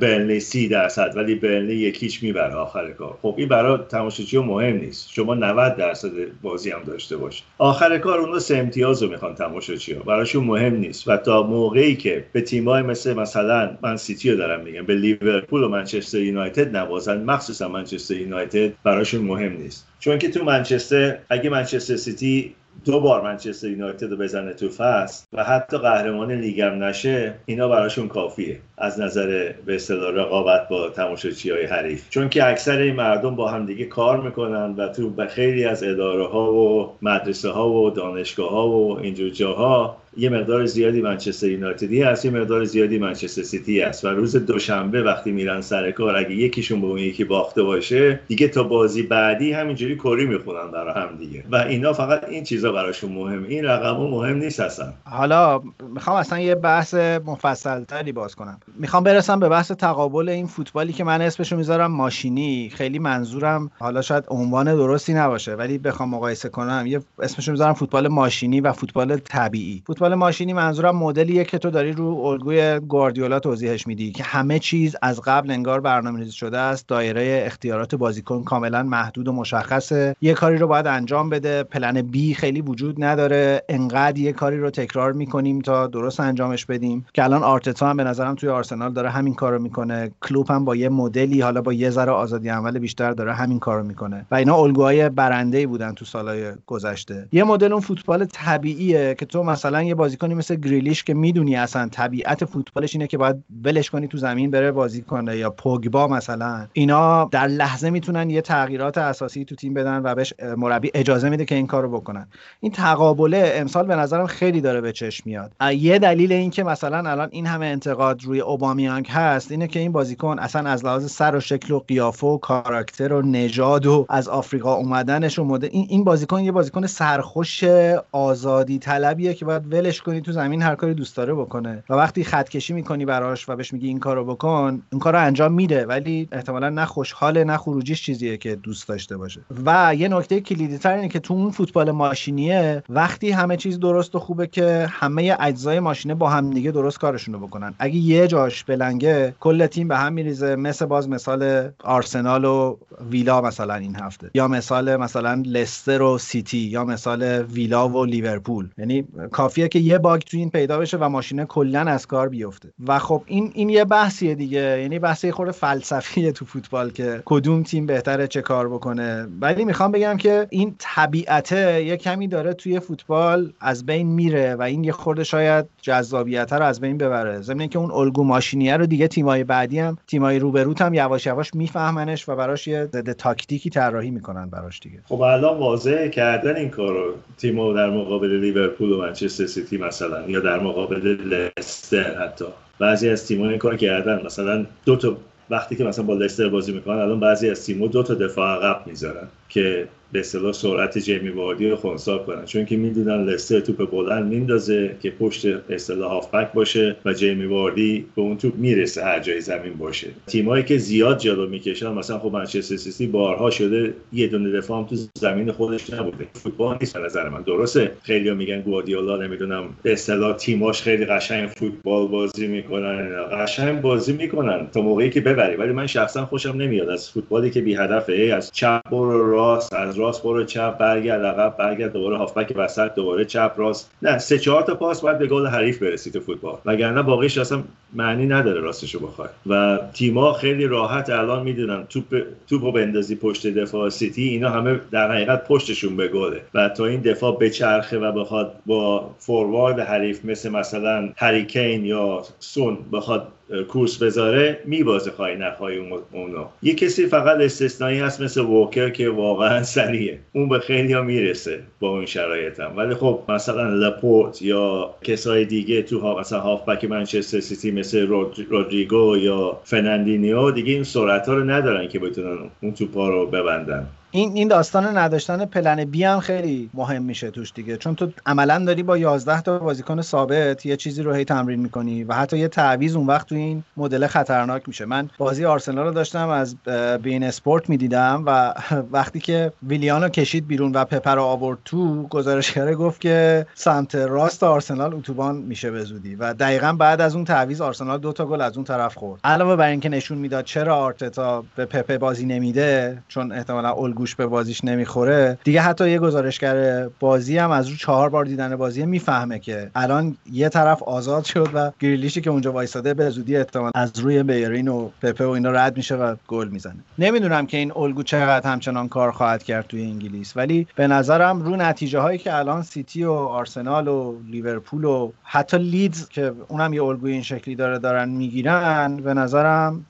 برنلی 30 درصد ولی برنلی یکیش می‌بره آخر کار. خب این برای تماشاچی مهم نیست. شما 90 درصد بازی هم داشته باش. آخر کار اونها سه امتیاز رو می‌خوان تماشاچی ها براشون مهم نیست. و تا موقعی که به تیمای مثل مثلا من سیتی دارم میگم. به لیورپول و منچستر یونایتد نوازن. مخصوصا منچستر یونایتد براشون مهم نیست. چون که تو منچستر اگه منچستر سیتی دو بار منچستر یونایتد رو بزنه تو فصل و حتی قهرمان لیگم نشه اینا براشون کافیه. از نظر به اصطلاح رقابت با تماشاچی های حریف. چون که اکثر این مردم با هم دیگه کار می‌کنن و تو خیلی از اداره ها و مدرسه ها و دانشگاه ها و اینجور جاها یه مقدار زیادی منچستر یونایتدی هست یه مقدار زیادی منچستر سیتی هست. و روز دوشنبه وقتی میرن سر کار اگه یکیشون به اون یکی باخته باشه دیگه تا بازی بعدی همینجوری کری می‌خونن برای هم دیگه. و اینا فقط این چیزا براشون مهم. این رقم مهم نیست اصلا. حالا می‌خوام اصلا یه بحث مفصل تری باز کنم. می‌خوام برسم به بحث تقابل این فوتبالی که من اسمشو می‌ذارم ماشینی. خیلی منظورم حالا شاید عنوان درستی نباشه ولی بخوام مقایسه کنم. یه اسمشو می‌ذارم فوتبال ماشینی و فوتبال طبیعی. ماشینی منظورم مدلیه که تو داری رو الگوی گواردیولا توضیحش میدی که همه چیز از قبل انگار برنامه‌ریزی شده است دایره اختیارات بازیکن کاملا محدود و مشخصه. یه کاری رو باید انجام بده. پلن بی خیلی وجود نداره. انقدر یه کاری رو تکرار می‌کنیم تا درست انجامش بدیم. که الان آرتتا هم به نظرم توی آرسنال داره همین کارو می‌کنه. کلوب هم با یه مدلی حالا با یه ذره آزادی عمل بیشتر داره همین کارو می‌کنه. و اینا الگوهای برنده بودن تو سالهای گذشته. یه مدل اون فوتبال طبیعیه که تو مثلا یه بازیکنی مثل گریلیش که می‌دونی اصلا طبیعت فوتبالش اینه که باید ولش کنی تو زمین بره بازی کنه یا پوگبا مثلا. اینا در لحظه می‌تونن یه تغییرات اساسی تو تیم بدن و بهش مربی اجازه میده که این کارو بکنن. این تقابله امسال به نظرم خیلی داره به چشم میاد. یه دلیل این که مثلا الان این همه انتقاد روی اوبامیانگ هست اینه که این بازیکن اصلا از لحاظ سر و شکل و قیافه و کاراکتر و نژاد و از آفریقا اومدنش و مده این این بازیکن یه بازیکن سرخوش آزادی طلبیه که باید ولش کنی تو زمین هر کاری دوست داره بکنه. و وقتی خط کشی می‌کنی براش و بهش میگی این کارو بکن این کارو انجام میده. ولی احتمالا نه خوشحال نه خروجیش چیزیه که دوست داشته باشه. و یه نکته کلیدی تر اینه که تو اون فوتبال ماشینیه وقتی همه چیز درست و خوبه که همه اجزای ماشینه با هم دیگه درست کارشون رو بکنن. اگه یه جاش بلنگه کل تیم به هم میریزه. مثل باز مثال آرسنال و ویلا مثلا این هفته. یا مثال مثلا لستر و سیتی یا مثال ویلا و لیورپول. یعنی کافیه که یه باگ تو این پیدا بشه و ماشینه کلا از کار بیفته. و خب این این یه بحثیه دیگه. یعنی بحثی خورده فلسفیه تو فوتبال که کدوم تیم بهتره چه کار بکنه. ولی می‌خوام بگم که این طبیعته یه کمی داره توی فوتبال از بین میره و این یه خورده شاید جذابیت رو از بین ببره. ضمن که اون الگو ماشینیه رو دیگه تیمای بعدی هم تیمای روبروت هم یواش یواش میفهمنش و براش یه ضد تاکتیکی طراحی می‌کنن براش دیگه. خب الان واضحه کردن این کارو تیم در مقابل لیورپول و منچستر سیتی مثلا یا در مقابل لستر حتی. بعضی از تیم‌ها این کار کردن. مثلا دو تا وقتی که مثلا با لستر بازی می‌کنن الان بعضی از تیم‌ها دو تا دفاع عقب می‌ذارن که به اصطلاح سرعت جیمی واردی رو خونسا کنن. چون که می‌دونن لستر توپ بلند میندازه که پشت اصطلاح هافبک باشه و جیمی واردی به اون توپ می‌رسه هر جای زمین باشه. تیمایی که زیاد جلو می‌کشن مثلا خب منچستر سیتی بارها شده یه دونه دفاع تو زمین خودش نبوده. فوتبال نیست نظر من. درسته خیلی میگن گواردیولا نمی‌دونم به اصطلاح تیماش خیلی قشنگ فوتبال بازی می‌کنن. قشنگ بازی می‌کنن تا موقعی که ببری ولی من شخصا خوشم نمیاد از فوتبالی که بی هدفه از چپ برو راست از راست برو چپ برگرد عقب برگرد دوباره هافبک وسط دوباره چپ راست. نه سه چهار تا پاس باید به گل حریف برسی تو فوتبال. وگرنه باقیش اصلا معنی نداره راستشو بخوای. و تیما خیلی راحت الان می‌دونن توپ توپو بندازی پشت دفاع سیتی اینا همه در حقیقت پشتشون به گله. و تا این دفاع بچرخه و بخواد با فوروارد حریف مثل مثلا هریکین یا سون بخواد کورس بذاره میبازه خواهی نخواهی اونو یه کسی فقط استثنایی هست مثل ووکر که واقعا سریعه اون به خیلی ها می‌رسه با اون شرایط هم ولی خب مثلا لپورت یا کسای دیگه تو ها مثلا هافبک منچستر سیتی مثل رودریگو یا فناندینیو دیگه این سرعت ها رو ندارن که بتونن اون توپا رو ببندن. این این داستان نداشتن plan B هم خیلی مهم میشه توش دیگه. چون تو عملا داری با 11 تا بازیکن ثابت یه چیزی رو هی تمرین می‌کنی و حتی یه تعویض اون وقت تو این مدل خطرناک میشه. من بازی آرسنال رو داشتم از بین اسپورت می‌دیدم و وقتی که ویلیانو کشید بیرون و پپه رو آورد تو گزارشگر گفت که سمت راست آرسنال اتوبان میشه به و دقیقا بعد از اون تعویض آرسنال دو تا گل از اون طرف خورد. علاوه بر اینکه نشون می‌داد چرا آرتتا به پپه بازی نمیده چون احتمالا الگوش به بازیش نمی‌خوره. دیگه حتی یه گزارشگر بازی هم از رو چهار بار دیدن بازی می‌فهمه که الان یه طرف آزاد شد و گریلیشی که اونجا وایساده به زودی احتمال از روی بیرین و پپه و اینا رد میشه و گل می‌زنه. نمی‌دونم که این الگو چقدر همچنان کار خواهد کرد توی انگلیس ولی به نظرم رو نتیجه هایی که الان سیتی و آرسنال و لیورپول و حتی لیدز که اونم یه الگوی این شکلی داره دارن می‌گیرن به نظرم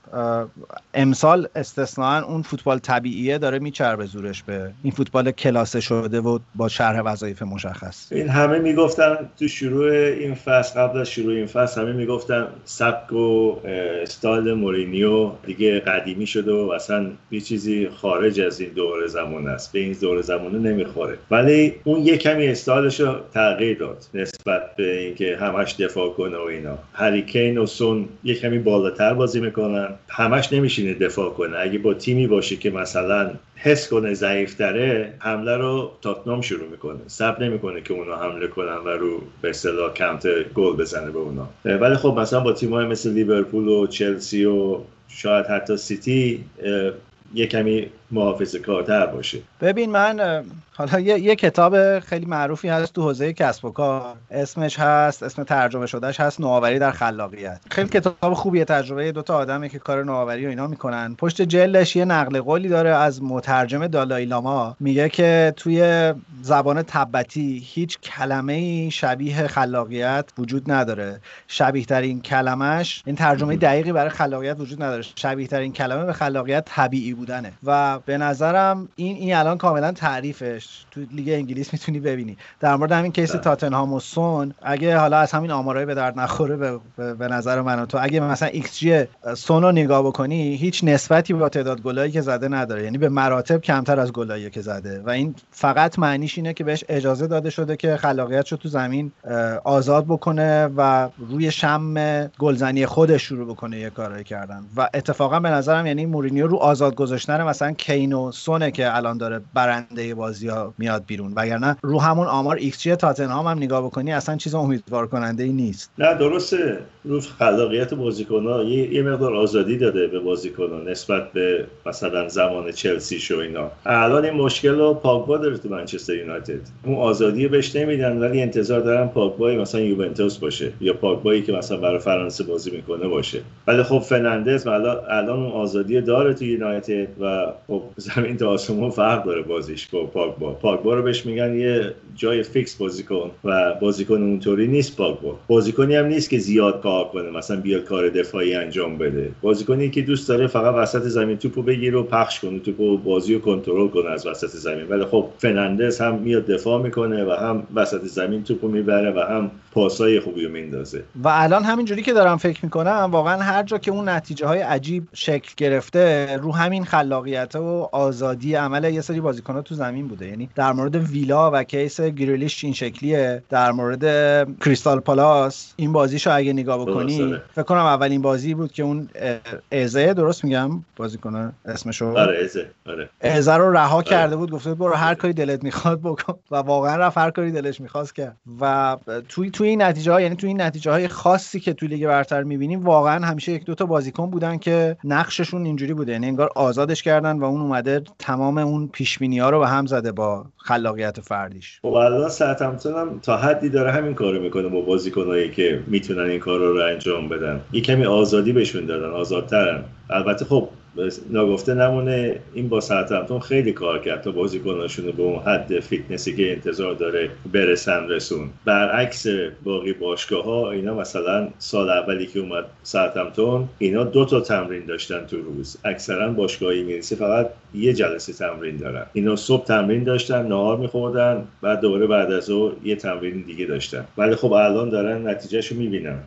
امسال استثناا اون فوتبال طبیعیه داره میچربه. زورش به این فوتبال کلاسه شده و با شرح وظایف مشخص. این همه می‌گفتن تو شروع این فصل قبل از شروع این فصل همه می‌گفتن سبک و استایل مورینیو دیگه قدیمی شده و اصلا یه چیزی خارج از این دور زمان است. به این دور زمانه نمی‌خوره. ولی اون یه کمی استایلش رو تغییر داد نسبت به اینکه همش دفاع کنه و اینا. هریکین و سون یه کمی بالاتر بازی می‌کنن. همش نمیشینه دفاع کنه. اگه با تیمی باشه که مثلا حس کنه ضعیفتره حمله رو تاتنام شروع می‌کنه. صبر نمی‌کنه که اونا حمله کنن و رو به اصطلاح کمت گل بزنه به اونا. ولی خب مثلا با تیم‌های مثل لیورپول و چلسی و شاید حتی سیتی یه کمی محافظه کارتر باشه. ببین من حالا یه, یه کتاب خیلی معروفی هست تو حوزه کسب و کار. اسمش هست اسم ترجمه شدهش هست نوآوری در خلاقیت. خیلی کتاب خوبیه تجربه دو تا آدمی که کار نوآوری و اینا می‌کنن. پشت جلدش یه نقل قولی داره از مترجم دالای لاما. میگه که توی زبان تبتی هیچ کلمه شبیه خلاقیت وجود نداره. شبیه ترین کلمش این ترجمه دقیقی برای خلاقیت وجود نداره. شبیه ترین کلمه به خلاقیت طبیعی بودنه. و به نظرم این این الان کاملا تعریفش. تو لیگ انگلیس می‌تونی ببینی. در مورد همین case بله. تاتنهام و سون اگه حالا از همین آمارای به درد نخوره به, به, به نظر من و تو اگه مثلا ایکس جی سون رو نگاه بکنی هیچ نسبتی با تعداد گلایی که زده نداره. یعنی به مراتب کمتر از گلایی که زده. و این فقط معنیش اینه که بهش اجازه داده شده که خلاقیتش رو تو زمین آزاد بکنه و روی شم گلزنی خودش شروع بکنه یه کارایی کردن. و اتفاقا به نظرم یعنی مورینیو رو آزاد گذاشتن مثلا کین و سونه که الان داره برنده بازی ها میاد بیرون. وگرنه رو همون آمار ایکس جی تاتنهام هم نگاه بکنی اصلا چیز امیدوار کننده ای نیست. نه درسته. رو خلاقیت بازیکن‌ها یه, یه مقدار آزادی داده به بازیکن‌ها نسبت به مثلا زمان چلسی شو اینا. الان این مشکل رو پاگبا داره تو منچستر یونایتد. اون آزادی بهش نمیدن ولی انتظار دارن پاگبای مثلا یوونتوس باشه یا پاگبایی که مثلا برای فرانسه بازی می‌کنه باشه. ولی خب فرناندز الان اون آزادی داره تو یونایتد و خب زمین تا آسمون فرق داره بازیش. با پاگبا. پاگبا رو بهش میگن یه جای fix بازی کن و بازیکن اونطوری نیست پاگبا. بازیکنی هم نیست که زیاد کار کنه مثلا بیاد کار دفاعی انجام بده. بازیکنی که دوست داره فقط وسط زمین توپو بگیره و پخش کنه توپو بازی رو کنترل کنه از وسط زمین. ولی خب فرناندز هم میاد دفاع می‌کنه و هم وسط زمین توپو می‌بره و هم پاسای خوبی رو میندازه. و الان همینجوری که دارم فکر می‌کنم واقعا هر جا که اون نتیجه های عجیب شکل گرفته رو همین خلاقیت و آزادی عمل یه سری بازیکن تو زمین بوده. یعنی در مورد ویلا و کیس گریلیش این شکلیه. در مورد کریستال پالاس این بازیشو اگه نگاه بکنی. فکر کنم اولین بازی بود که اون ازه درست میگم بازیکن اسمشو؟ آره ازه آره. ازه رو رها کرده بود گفته بود برو هر کاری دلت می‌خواد بکن. و واقعا رفت هر کاری دلش می‌خواست کرد. و توی توی این نتیجه ها یعنی توی این نتیجه های خاصی که توی لیگ برتر می‌بینیم واقعا همیشه یک دوتا بازیکن بودن که نقششون اینجوری بوده. یعنی انگار آزادش کردن و اون اومده تمام اون پیش رو به هم زده با خلاقیت فردیش. خب الان ساوتهمپتون هم تا حدی داره همین کارو می‌کنه با بازیکنایی که می‌تونن این کار رو انجام بدن. یه کمی آزادی بهشون دادن آزادترن. البته خب ناگفته نمونه. این با ساوتهمپتون خیلی کار کرد تا بازیکناشون به اون حد فیتنسی که انتظار داره برسن رسون. برعکس باقی باشگاه ها اینا مثلا سال اولی که اومد ساعتمتون اینا دو تا تمرین داشتن تو روز. اکثرا باشگاه انگلیسی فقط یه جلسه تمرین دارن. اینا صبح تمرین داشتن نهار میخوردن بعد دوباره بعد از ظهر یه تمرین دیگه داشتن. ولی خب الان دارن نتیجهشو می‌بینن.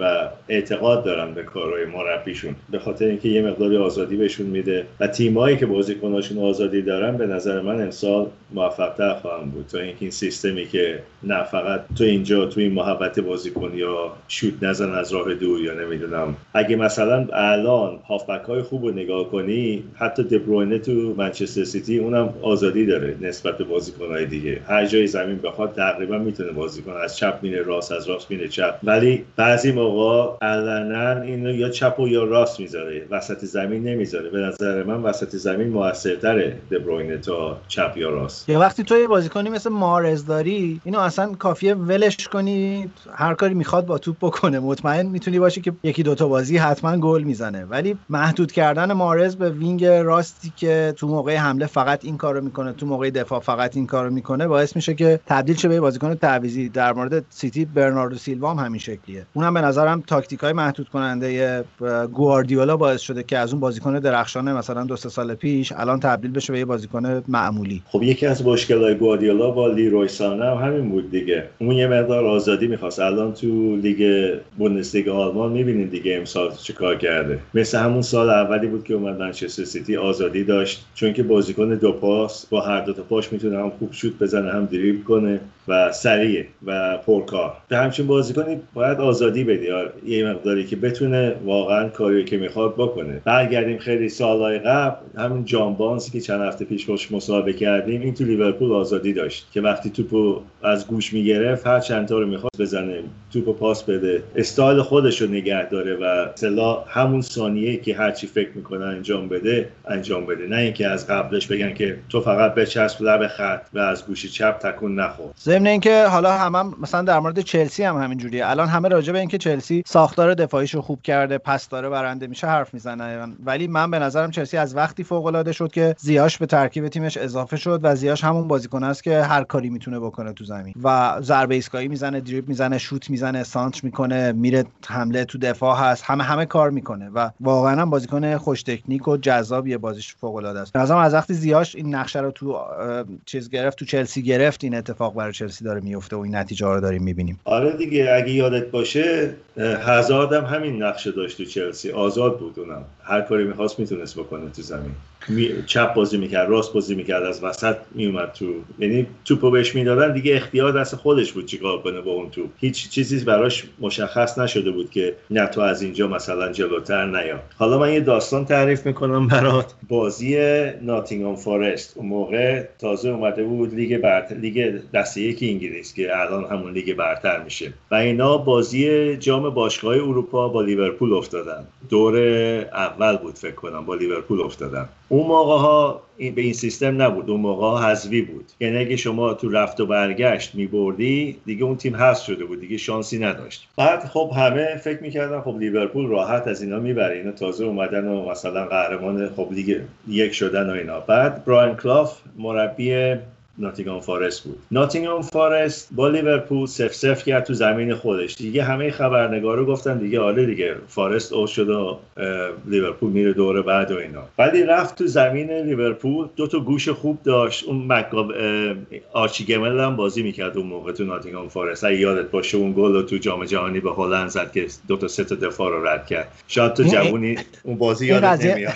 و اعتقاد دارن به کارهای مربیشون. به خاطر اینکه یه مقداری آزادی بهشون میده و تیمایی که بازیکناشون آزادی دارن به نظر من امسال موفقتر خواهم بود. تا اینکه این سیستمی که نه فقط تو اینجا تو این محبت بازیکن یا شوت نزن از راه دور یا نمی‌دونم. اگه مثلا الان هافبک های خوب رو نگاه کنی حتی دبروینه تو منچستر سیتی اونم آزادی داره نسبت به بازیکنهای دیگه. هر جای زمین بخواد تقریبا می‌تونه بازی کنه از چپ میره راست از راست میره چپ. ولی بعضی موقع علنا اینو یا چپ و یا راست می‌ذاره. وسط زمین نمی‌ذاره. به نظر من وسط زمین موثرتره دبروینه تا چپ یا راست. یه وقتی تو یه بازیکنی مثل محرز داری اینو اصلا کافیه ولش کنی. هر کاری می‌خواد با توپ بکنه. مطمئن می‌تونی باشی که یکی دوتا بازی حتما گل می‌زنه. ولی محدود کردن محرز به وینگ راستی که تو موقع حمله فقط این کارو می‌کنه تو موقع دفاع فقط این کارو می‌کنه باعث میشه که تبدیل شه به بازیکن تعویضی در مورد سیتی برناردو سیلوا هم همین شکلیه. اونم به نظرم تاکتیک های محدود کننده گواردیولا باعث شده که از اون بازیکن درخشانه مثلا دو سه سال پیش الان تبدیل بشه به یه بازیکن معمولی. خب یکی از مشکلات گواردیولا با لیروی سانه هم همین بود دیگه. اون یه مقدار آزادی می‌خواست. الان تو لیگ بوندسلیگ آلمان می‌بینید دیگه امسال چیکار کرده. مثل همون سال اولی بود که اومد منچستر سیتی آزادی داشت. چون که بازیکن دو پاس با هر دو تا پاش می‌تونه هم خوب شوت بزنه هم دریبل کنه. و سریع و پرکار. به همچین بازیکنی باید آزادی بدی. یه مقداری که بتونه واقعا کاری که می‌خواد بکنه. برگردیم خیلی سالهای قبل همین جان بارنزی که چند هفته پیش باش مصاحبه کردیم این تو لیورپول آزادی داشت که وقتی توپو از گوش می‌گرفت هر چند تا رو می‌خواست بزنه توپو پاس بده. استایل خودش رو نگه داره و سلا همون ثانیه که هرچی فکر می‌کنه انجام بده انجام بده. نه اینکه از قبلش بگن که تو فقط بچسب لب خط و از گوشی چپ تکون نخور. ضمن اینکه حالا هم, هم مثلا در مورد چلسی هم همین جوریه الان همه راجع به اینکه چلسی ساختار دفاعیش رو خوب کرده پس داره برنده میشه حرف می‌زنن ولی من به نظرم چلسی از وقتی فوق العاده شد که زیاش به ترکیب تیمش اضافه شد و زیاش همون بازیکن است که هر کاری می‌تونه بکنه تو زمین. و ضربه ایستگاهی می‌زنه دریبل می‌زنه شوت می‌زنه سانتر می‌کنه میره حمله تو دفاع هست همه همه کار می‌کنه و واقعا هم بازیکن خوش تکنیک و جذابیه بازیش فوق العاده است از وقتی زیاش این نقشه رو تو چیز گرفت تو چلسی گرفت این اتفاق برای چلسی داره میفته و این نتیجه رو داریم می‌بینیم. آره دیگه اگه یادت باشه هزارد هم همین نقشه داشت تو چلسی. آزاد بود اونم. هر کاری می‌خواست می‌تونست بکنه تو زمین. چپ بازی می‌کرد راست بازی می‌کرد از وسط میومد تو. یعنی توپو بهش می‌دادن دیگه اختیار دست خودش بود چیکار کنه با اون توپ. هیچ چیزی براش مشخص نشده بود که نه تو از اینجا مثلا جلوتر نیا. حالا من یه داستان تعریف می‌کنم برات. بازی ناتینگهام فارست اون موقع تازه اومده بود لیگ برتر لیگ دسته یک انگلیس که الان همون لیگ برتر میشه. و اینا بازی جام باشگاه اروپا با لیورپول افتادن. دور اول بود فکر کنم با لیورپول افتادن. اون موقع ها به این سیستم نبود. اون موقع ها حذوی بود. یعنی اگه شما تو رفت و برگشت میبردی دیگه اون تیم حذف شده بود. دیگه شانسی نداشت. بعد خب همه فکر می‌کردن خب لیورپول راحت از اینا می‌بره. اینا تازه اومدن و مثلا قهرمان خب لیگ یک شدن و اینا. بعد براین کلاف مربی ناتینگهام فارست بود. ناتینگهام فارست با لیورپول صفر صفر کرد تو زمین خودش. دیگه همه خبرنگارا گفتن دیگه آره دیگه فارست او شد و لیورپول میره دور بعد و اینا. بعدی رفت تو زمین لیورپول دو تا گوش خوب داشت. اون مکاب آرچی گمیل هم بازی می‌کرد اون موقع تو ناتینگهام فارست اگه یادت باشه اون گل تو جام جهانی به هلند زد که دو تا سه تا دفاع رو رد کرد. شاید تو جوونی اون بازی یادت نمیاد.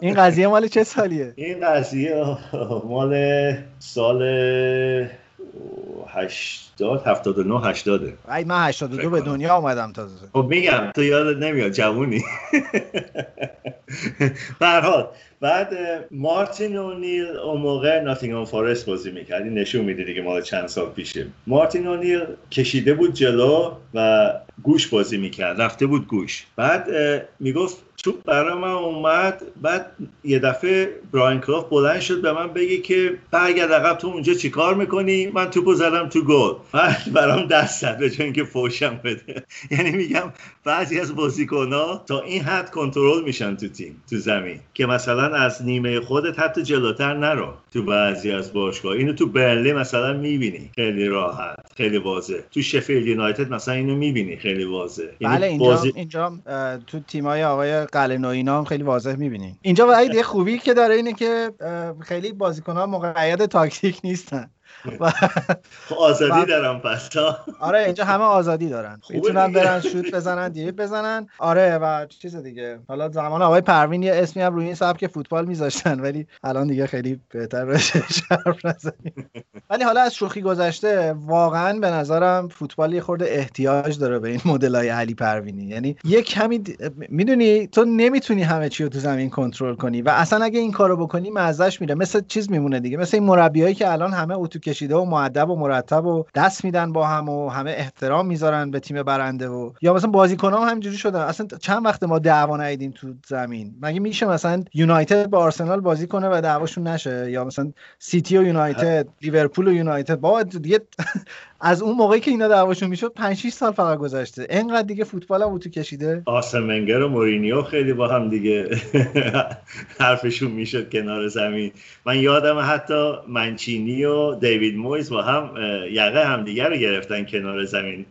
این قضیه مال چه سالیه؟ این قضیه مال سال 80 79 80 ای من 82 به دنیا آمدم تازه. خب میگم تو یادت نمیاد جوونی. به حال بعد مارتین اونیل اون موقع ناتینگهام فارست بازی می‌کرد این نشون میده دیگه مال چند سال پیشه. مارتین اونیل کشیده بود جلو و گوش بازی می‌کرد. رفته بود گوش. بعد می‌گفت توپ برای من اومد. بعد یه دفعه براین کراف بلند شد به من بگه که برگرد عقب تو اونجا چیکار می‌کنی؟ من توپو زدم تو گل. بعد برام دست زد به جای اینکه فوشم بده. یعنی میگم بعضی از بازیکن‌ها تا این حد کنترل میشن تو تیم تو زمین که مثلا از نیمه خودت حتی جلوتر نرو تو بعضی از باشگاه. اینو تو برلی مثلا می‌بینی. خیلی راحت خیلی واضح. تو شفیلد یونایتد مثلا اینو می‌بینی. خیلی واضح. بله اینجا بازی... اینجا تو تیمای آقای قلنو اینا هم خیلی واضح می‌بینی اینجا ولی یه خوبی که داره اینه که خیلی بازیکن‌ها مقید تاکتیک نیستن. و- خب آزادی دارم پس آره اینجا همه آزادی دارن. می‌تونن. برن شوت بزنن دیریب بزنن. آره و چیز دیگه. حالا زمان آقای پروین یه اسمی هم روی این سبک فوتبال میذاشتن ولی الان دیگه خیلی بهتر بشه حرف نزنیم. ولی حالا از شوخی گذشته واقعا به نظرم فوتبال یه خورده احتیاج داره به این مدل های علی پروینی. یعنی یه کمی د- می‌دونی تو نمی‌تونی همه چی رو تو زمین کنترل کنی و اصلا اگه این کارو بکنی مزهش میره. مثل چیز میمونه دیگه. مثل این مربیایی که الان همه اتو کشیده و معدب و مرتب و دست میدن با هم و همه احترام می‌ذارن به تیم برنده و یا مثلا بازیکنان هم همینجوری شدن. اصلا چند وقت ما دعوا ندیدیم تو زمین. مگه میشه مثلا یونایتد با آرسنال بازی کنه و دعواشون نشه؟ یا مثلا سیتی و یونایتد لیورپول و یونایتد. بابا دیگه از اون موقعی که اینا دعواشون می‌شد 5 6 سال فقط گذشته. اینقدر دیگه فوتبال هم اتو کشیده. آسم ونگر و مورینیو خیلی با هم دیگه حرفشون می‌شد کنار زمین. من یادم حتی منچینی و دیوید مویز با هم یقه همدیگه رو گرفتن کنار زمین.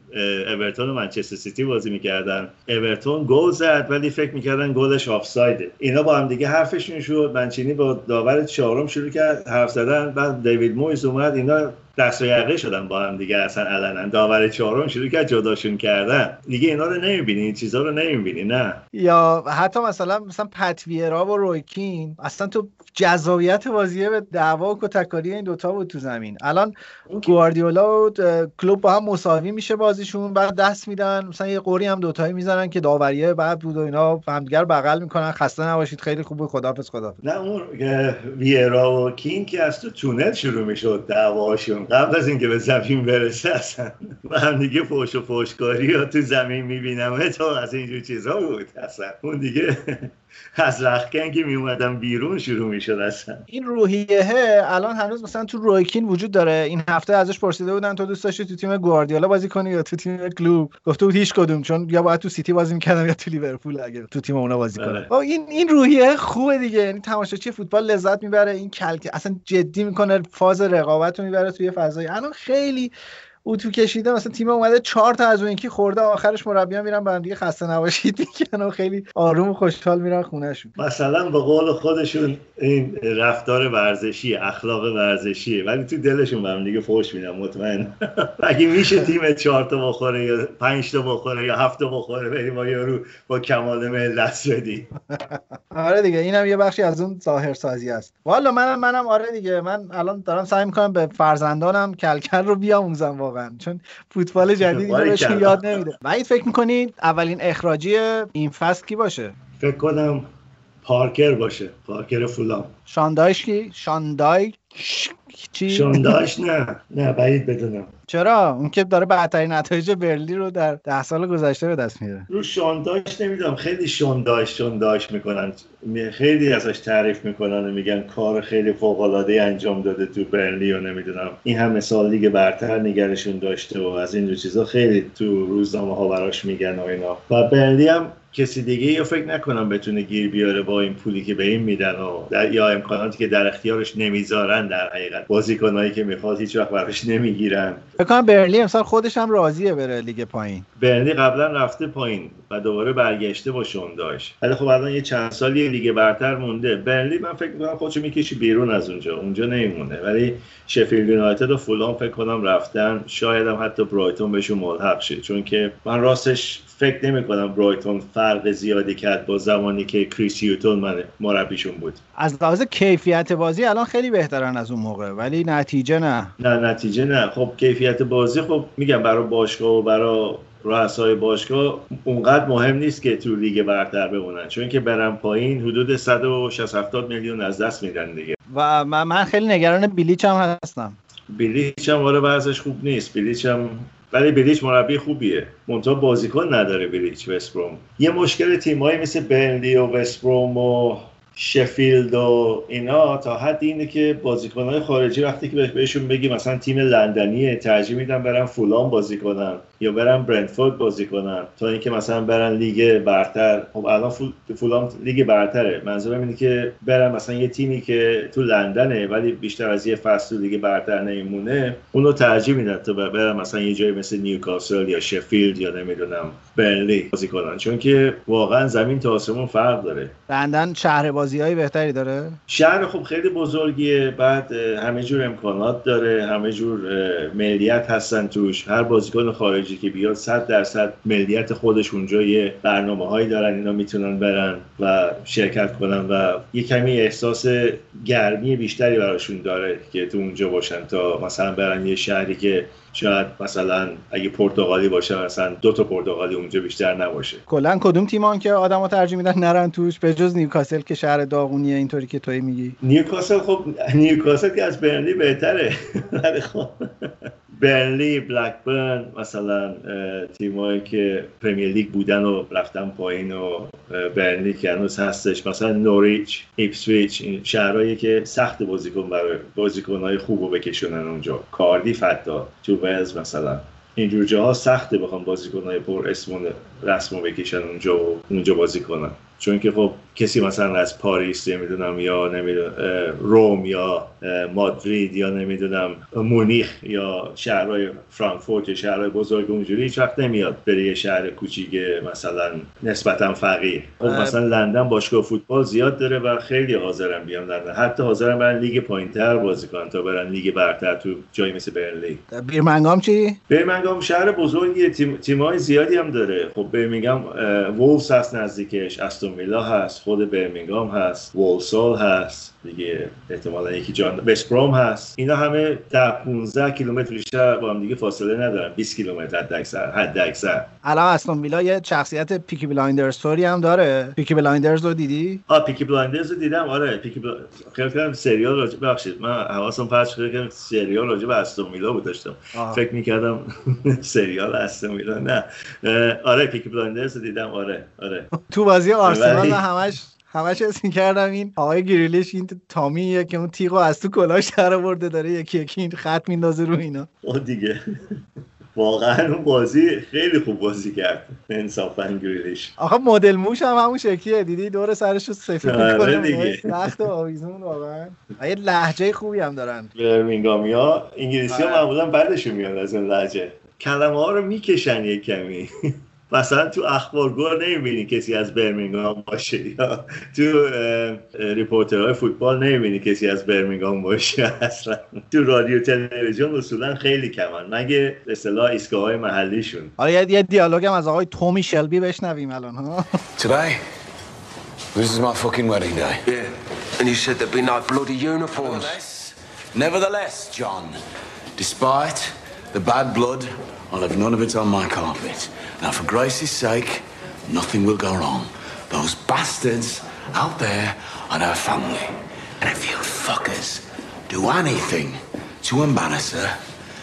اورتون و منچستر سیتی بازی می‌کردن. اورتون گل زد ولی فکر می‌کردن گلش آفسایده. اینا با هم دیگه حرفشون شد. منچینی با داور چهارم شروع کرد حرف زدن. بعد دیوید مویز اومد. اینا دست یقه شدن با هم دیگه اصلا علنا. داور چهارم شروع کرد جداشون کردن. دیگه اینا رو نمی‌بینی این چیزا رو نمی‌بینی نه. یا حتی مثلا مثلا پتویرا و رویکین اصلا تو جذابیت بازیه به دعوا و کتککاری این دوتا بود تو زمین. الان گواردیولا و کلوب با هم مساوی میشه بازیشون بعد دست میدن. مثلا یه قوری هم دوتایی می‌زنن که داوریه بعد بود و اینا همدیگر بغل می‌کنن. خسته نباشید. خیلی خوبه. خدافظ خدافظ نه اون ویرا و کین که از تو تونل شروع می‌شد دعواشون. قبل از اینکه به زمین برسه اصلا و هم دیگه فوش و فوشکاری ها تو زمین می‌بینم. تو از اینجور چیزا بود. اصلا اون دیگه از رخکن که میومدم بیرون شروع می‌شد اصلا. این روحیه الان هنوز مثلا تو رویکین وجود داره. این هفته ازش پرسیده بودن تو دوست داشتی تو تیم گواردیولا بازی کنی یا تو تیم کلوب؟ گفته بود هیچ کدوم چون یا باید تو سیتی بازی می‌کردم یا تو لیورپول اگه تو تیم اونا بازی کنم بله. این این روحیه خوبه دیگه. یعنی تماشاچی فوتبال لذت می‌بره این کلک اصلا جدی می‌کنه فاز رقابت رو می‌بره توی فضای. الان خیلی اتو کشیده مثلا تیم اومده چهار تا از اون یکی خورده آخرش مربیان میرن به دیگه خسته نباشید میگن و خیلی آروم و خوشحال میرن خونهشون. مثلا به قول خودشون این رفتار ورزشی اخلاق ورزشیه ولی تو دلشون به هم دیگه فوش میدن مطمئن. اگه میشه تیم چهار تا بخوره یا پنج تا بخوره یا هفت تا بخوره بریم با یارو با کمال میل دست بدی آره دیگه اینم یه بخشی از اون ظاهر سازی است. والا منم منم آره دیگه من الان دارم سعی می‌کنم به فرزندانم کلکل رو بیاموزم واقعا. چون فوتبال جدید. بهشون یاد نمیده وحید فکر می‌کنید اولین اخراجی این فصل کی باشه؟ فکر کنم پارکر باشه. پارکر فولام. شاندایش کی؟ شاندای چی؟ شونداش نه. نه بعید بدونم. چرا؟ اون که داره بدترین نتایج برلی رو در ده سال گذشته به دست میاره. رو شونداش نمی‌دونم. خیلی شونداش شونداش می‌کنن. خیلی ازش تعریف می‌کنن و میگن کار خیلی فوق العاده انجام داده تو برلی و نمی‌دونم. این همه سال لیگ برتر نگرشون داشته و از این چیزا خیلی تو روزنامه ها براش میگن و اینا. و برلی هم کسی دیگه یا فکر نکنم بتونه گیر بیاره با این پولی که به این میدن و در یا امکاناتی که در اختیارش نمی‌ذارن در حقیقت. بازیکنایی که می‌خواد هیچ وقت براش نمی‌گیرن. فکر کنم برنلی امسال خودش هم راضیه بره لیگ پایین. برنلی قبلا رفته پایین و دوباره برگشته با شان دایچ ولی خب الان یه چند سالی لیگ برتر مونده. برنلی من فکر می‌کنم خودشو می‌کشه بیرون از اونجا. اونجا نمیمونه. ولی شفیلد یونایتد و فولام فکر کنم رفتن. شاید هم حتی برایتون بهشون ملحق شه. چون که من راستش فکر نمی کنم برایتون فرق زیادی کرد با زمانی که کریس هیوتون من مربیشون بود. از لحاظ کیفیت بازی الان خیلی بهترن از اون موقع ولی نتیجه نه. نه نتیجه نه. خب کیفیت بازی خب میگم برای باشگاه و برای رؤسای باشگاه اونقدر مهم نیست که تو لیگ برتر بمونن چون که برن پایین حدود 160 70 میلیون از دست میدن دیگه. و من خیلی نگران بیلیچ هم هستم. بیلیچ هم وضعش خوب نیست. بیلیچ هم ولی بیلیچ مربی خوبیه. منتها بازیکن نداره بیلیچ وست بروم یه مشکل تیمایی مثل برنلی و وست بروم و شفیلد و اینا تا حد اینه که بازیکنهای خارجی وقتی که بهشون بگی مثلا تیم لندنیه ترجیح میدن برن فولام بازی کنن. یا برن برنتفورد بازی کنن تا اینکه مثلا برن لیگ برتر. خب الان فول... فولام لیگ برتره. منظورم اینه که برن مثلا یه تیمی که تو لندنه ولی بیشتر از یه فصل تو لیگ برتر نمیمونه اونو ترجیح میدن تا برن مثلا یه جایی مثل نیوکاسل یا شفیلد یا نمی‌دونم برنلی بازی کنن. چون که واقعا زمین تا آسمون فرق داره. لندن شهر بازی های بهتری داره؟ شهر خب خیلی بزرگیه. بعد همه جور امکانات داره. همه جور ملیت هستن توش. هر بازیکن خارجی که بیاد صد درصد ملیت خودش اونجا یه برنامه هایی دارن اینا می‌تونن برن و شرکت کنن و یه کمی احساس گرمی بیشتری براشون داره که تو اونجا باشن تا مثلا برن یه شهری که شاید مثلا اگه پرتغالی باشه مثلا دو تا پرتغالی اونجا بیشتر نباشه. کلا کدوم تیمان که آدما ترجیح میدن نرن توش؟ به جز نیوکاسل که شهر داغونیه اینطوری که توی میگی. نیوکاسل خب نیوکاسل که از برنلی بهتره. برنلی بلکبرن مثلا تیمایی که پرمیر لیگ بودن و رفتن پایین و برنلی که هنوز هستش. مثلا نوریچ ایپسویچ این شهرهایی که سخت بازیکن برای بازیکنهای خوب رو بکشونن اونجا. کاردیف حتی تو ولز مثلا. اینجور جاها سخته بخوام بازیکنهای پر اسم رسم رو بکشن اونجا و اونجا بازی کنن. چون که خب کسی مثلا از پاریس نمی‌دونم یا نمی‌دونم روم یا مادرید یا نمی‌دونم مونیخ یا شهرهای فرانکفورت یا شهرهای بزرگ اونجوری هیچ وقت نمیاد بره یه شهر کوچیک مثلا نسبتا فقیر. خب. مثلا لندن باشگاه فوتبال زیاد داره و خیلی حاضرن بیان لندن. حتی حاضرن برن لیگ پایینتر بازی کنن تا برن لیگ برتر تو جایی مثل برنلی بیرمنگام چی؟ برمنگام شهر بزرگیه. تیم تیمای زیادی هم داره. خب برمینگام وولفز هست نزدیکش استون ویلا هست. خود برمینگام هست وولسال هست. دیگه. احتمالا یکی جان بسپروم هست. اینا همه ده 15 کیلومتر بیشتر با هم دیگه فاصله ندارن. 20 کیلومتر حد اکثر حد اکثر الان استون ویلا یه شخصیت پیکی بلایندرز طوری هم داره. پیکی بلایندرز رو دیدی؟ آ پیکی بلایندرز رو دیدم. آره پیکی بل... خیلی کردم سریال راجع ببخشید من حواسم پرت شده که سریال راجع به استون ویلا بود داشتم. آه. فکر می‌کردم سریال استون ویلا. نه. آره پیکی بلایندرز رو دیدم. آره آره. تو بازی آرسنال ولی- من همش همش اسم کردم این آقای گریلیش این تامیه که اون تیغو از تو کلاش در آورده داره یکی یکی این خط میندازه رو اینا. او دیگه. واقعا اون بازی خیلی خوب بازی کرد. انصافا گریلیش آخه مدل موش هم همون شکلیه. دیدی؟ دور سرش رو سفید آره می‌کنه. دیگه. سخت و آویزون واقعا. یه لهجه خوبی هم دارن. برمینگامی ها انگلیسی ها آره. معمولا بدشون میاد از این لهجه کلمه ها رو می‌کشن یک کمی. مثلا تو اخبارگو نمی‌بینی کسی از برمینگام باشه یا تو reporter های فوتبال نمی‌بینی کسی از برمینگام باشه اصلا. تو رادیو تلویزیون اصولا خیلی کمن. مگه به اصطلاح ایستگاه های محلیشون. حالا یه, یه دیالوگ هم از آقای تومی شلبی بشنویم الان ها. Today, this is my fucking wedding day. Yeah, and you said there'd be no bloody uniforms. Nevertheless, nevertheless, John, despite the bad blood, I'll have none of it on my carpet. Now, for Grace's sake, nothing will go wrong. Those bastards out there are her family. And if you fuckers do anything to embarrass her,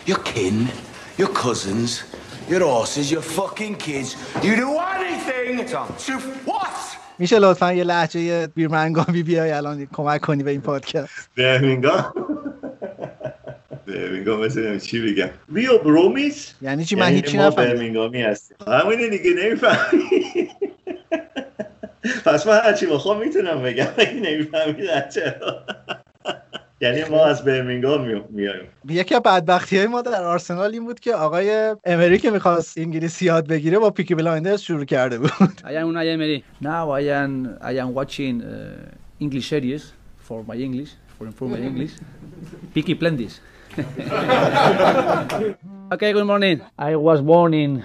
your kin, your cousins, your horses, your fucking kids, you do anything to what? میشه لطفا یه لحجه بیرمنگامی بیای الان کمک کنی به این پادکست برمینگام برمینگام مثل چی بگم؟ بیو برومیس یعنی چی؟ من یعنی هیچی نفهمیدم. برمینگامی هستیم. همینه دیگه نمی‌فهمی. پس من هرچی بخوام می‌تونم بگم. اگه نمی‌فهمی چرا. یعنی ما از برمینگام می- میایم. یکی از بدبختی های ما در آرسنال این بود که آقای امری که می‌خواست انگلیسی یاد بگیره با پیکی بلایندرز شروع کرده بود. I am Unai Emery. Now I am I am watching uh, English series for my English for my English. Peaky Blinders. okay, good morning. I was born in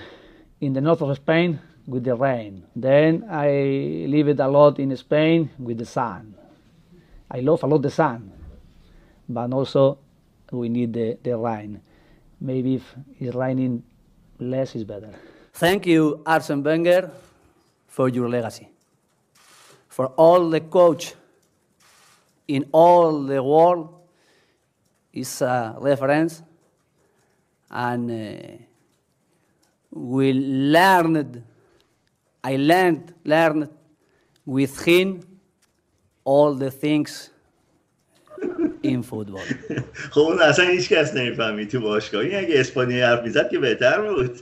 in the north of Spain with the rain. Then I lived a lot in Spain with the sun. I love a lot the sun, but also we need the, the rain. Maybe if it's raining less is better. Thank you, Arsene Wenger, for your legacy. For all the coach in all the world is a reference, and uh, we learned. I learned learned with him all the things in football. خب اون اصلا هیچ کس نمیفهمی تو باشگاه این اگه اسپانیایی حرف میزد که بهتر بود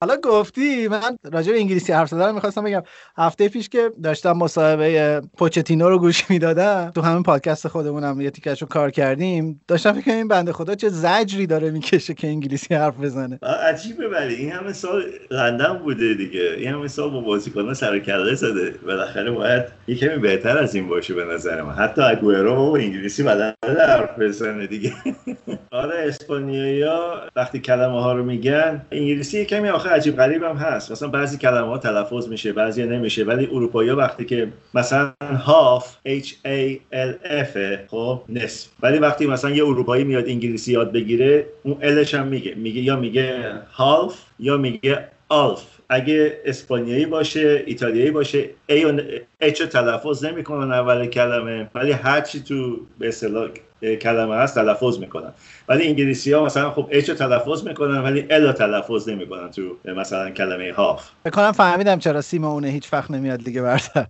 حالا گفتی من راجع به انگلیسی حرف زدن می‌خواستم بگم. هفته پیش که داشتم مصاحبه پوچتینو رو گوش می‌دادم تو همین پادکست خودمونم یه تیکش رو کار کردیم. داشتم فکر این بنده خدا چه زجری داره می‌کشه که انگلیسی حرف بزنه. عجیبه ولی. این همه سال لندن بوده دیگه. این همه سال با بازیکنان سر کله زده. بالاخره باید یه کمی بهتر از این باشه به نظر من. حتی اگوئرو انگلیسی بلد حرف بزنه دیگه. آره اسپانیایی‌ها وقتی کلمه ها رو میگن انگلیسی کمی عجیب غریب هم هست. مثلا بعضی کلمه ها تلفظ میشه بعضی نمیشه ولی اروپایی وقتی که مثلا هاف H A L F خب نصف. ولی وقتی مثلا یه اروپایی میاد انگلیسی یاد بگیره اون الش هم میگه میگه یا میگه هالف یا میگه آلف. اگه اسپانیایی باشه ایتالیایی باشه ای اچ تلفظ نمی‌کنن اول کلمه ولی هر چی تو به اصطلاح کلمه هست تلفظ می‌کنن. ولی انگلیسی ها مثلا خب اچ تلفظ می‌کنن ولی ال تلفظ نمی‌کنن تو مثلا کلمه هاف. فکر کنم فهمیدم چرا سیمونه هیچ وقت نمیاد لیگ برتر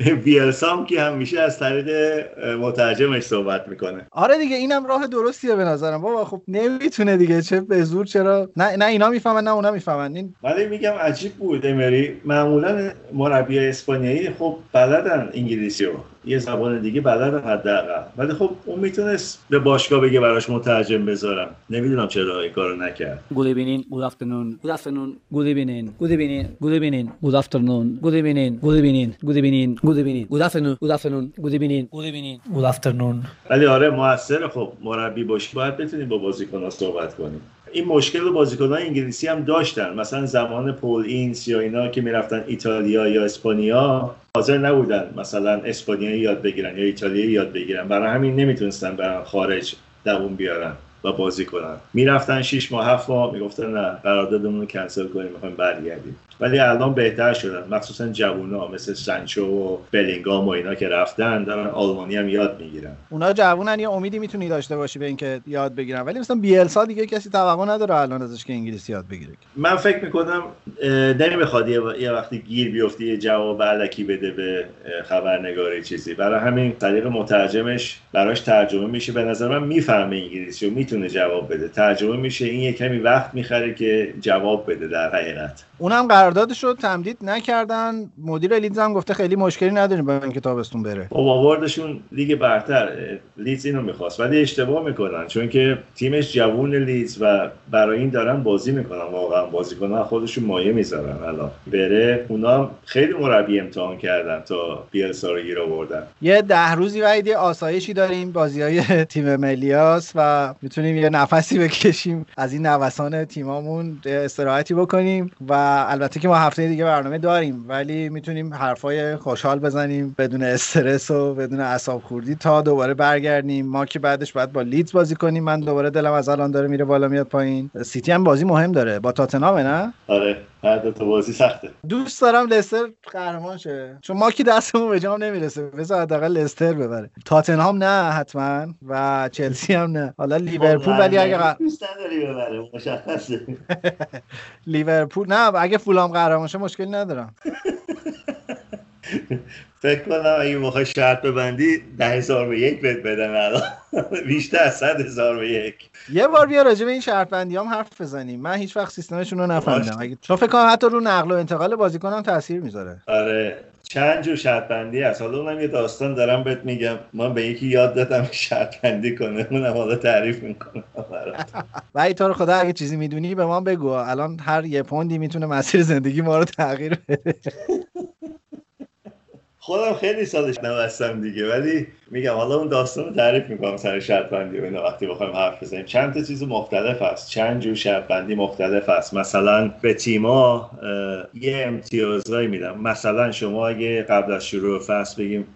بیلسام که همیشه از طریق مترجمش صحبت می‌کنه. آره دیگه اینم راه درستیه به نظرم. بابا خب نمی‌تونه دیگه چه به زور چرا؟ نه نه اینا می‌فهمن نه اونا می‌فهمن. این ولی میگم عجیب بود امری. معمولا مربی اسپانیایی خب بلدن انگلیسی رو یه زبان دیگه بلدن حداقل ولی خب اون می‌تونست به باشگاه بگه براش مترجم بذارم نمی‌دونم چرا این کارو نکرد Good evening, good afternoon, good afternoon, good evening, good evening, good evening, good afternoon, good evening, good evening, good evening, good evening, good afternoon, good afternoon, good evening, good evening, good afternoon. ولی آره موثر خب مربی باشی باید بتونیم با بازیکن‌ها صحبت کنیم این مشکل رو بازیکنان انگلیسی هم داشتن. مثلا زمان پول اینس یا اینا که می‌رفتن ایتالیا یا اسپانیا حاضر نبودن مثلا اسپانیایی یاد بگیرن یا ایتالیایی یاد بگیرن. برای همین نمی‌تونستن برن خارج دووم بیارن و بازی کنن. می‌رفتن 6 ماه 7 ماه می‌گفتن نه قراردادمون رو کنسل کنیم می‌خوایم برگردیم. ولی الان بهتر شدن. مخصوصا جوونا مثل سانچو و بلینگام و اینا که رفتن دارن آلمانی هم یاد می‌گیرن. اونا جوونن یه امیدی می‌تونی داشته باشی به اینکه یاد بگیرن. ولی مثلا بیلسا دیگه کسی توقع نداره الان ازش که انگلیسی یاد بگیره. من فکر می‌کنم نمی‌خواد یه, یه وقتی گیر بیفتی یه جواب علکی بده به خبرنگاری چیزی. برای همین طریق مترجمش براش ترجمه میشه. به نظر من می‌فهمه انگلیسی و می‌تونه جواب بده. ترجمه میشه این یه کمی وقت می‌خره که جواب بده در حقیقت. اونم قراردادش رو تمدید نکردن. مدیر لیدز هم گفته خیلی مشکلی نداریم با اینکه تابستون بره. خب آوردشون لیگ برتر لیدز اینو می‌خواست ولی اشتباه می‌کنن. چون که تیمش جوون لیدز و برای این دارن بازی می‌کنن. واقعا بازیکنان خودشون مایه می‌ذارن الان. بره اونا خیلی مربی امتحان کردن تا بیلسا رو گیر آوردن. یه ده روزی وعید آسایشی داریم. بازی های تیم ملیاس و می‌تونیم یه نفسی بکشیم. از این نوسان تیمامون استراحتی بکنیم و البته که ما هفته دیگه برنامه داریم ولی می‌تونیم حرفای خوشحال بزنیم بدون استرس و بدون اعصاب خوردی تا دوباره برگردیم. ما که بعدش باید با لیدز بازی کنیم. من دوباره دلم از الان داره میره بالا میاد پایین. سیتی هم بازی مهم داره. با تاتنهام نه؟ آره. دو تا بازی سخته. دوست دارم لستر قهرمان شه. چون ما که دستمون به جام نمی‌رسه. بذار حداقل لستر ببره. تاتنهام نه حتما. و چلسی هم نه. حالا لیورپول ولی اگه ق- دوست نداری ببره. مشخصه. لیورپول نه اگه فولام قهرمان شه مشکلی ندارم. فکر کنم اگه بخوای شرط ببندی ده هزار به یک بهت بدن الان. بیشتر از صد هزار به یک. یه بار بیا راجع به این شرط بندی هم حرف بزنیم. من هیچ وقت سیستمشون رو نفهمیدم. اگه چون فکر کنم حتی رو نقل و انتقال بازیکن هم تاثیر می‌ذاره. آره. چند جور شرط بندی هست. حالا اونم یه داستان دارم بهت میگم. من به یکی یاد دادم شرط بندی کنه. اونم حالا تعریف می‌کنم برات. و تو رو خدا اگه چیزی می‌دونی به ما بگو. الان هر یه پوندی می‌تونه مسیر زندگی ما رو تغییر بده. خودم خیلی سالش نبستم دیگه ولی میگم حالا اون داستان رو تعریف می‌کنم سر شرط بندی و وقتی بخوایم حرف بزنیم. چند تا چیز مختلف هست. چند جور شرط بندی مختلف هست. مثلا به تیما یه امتیازهایی میدم. مثلا شما اگه قبل از شروع فصل بگیم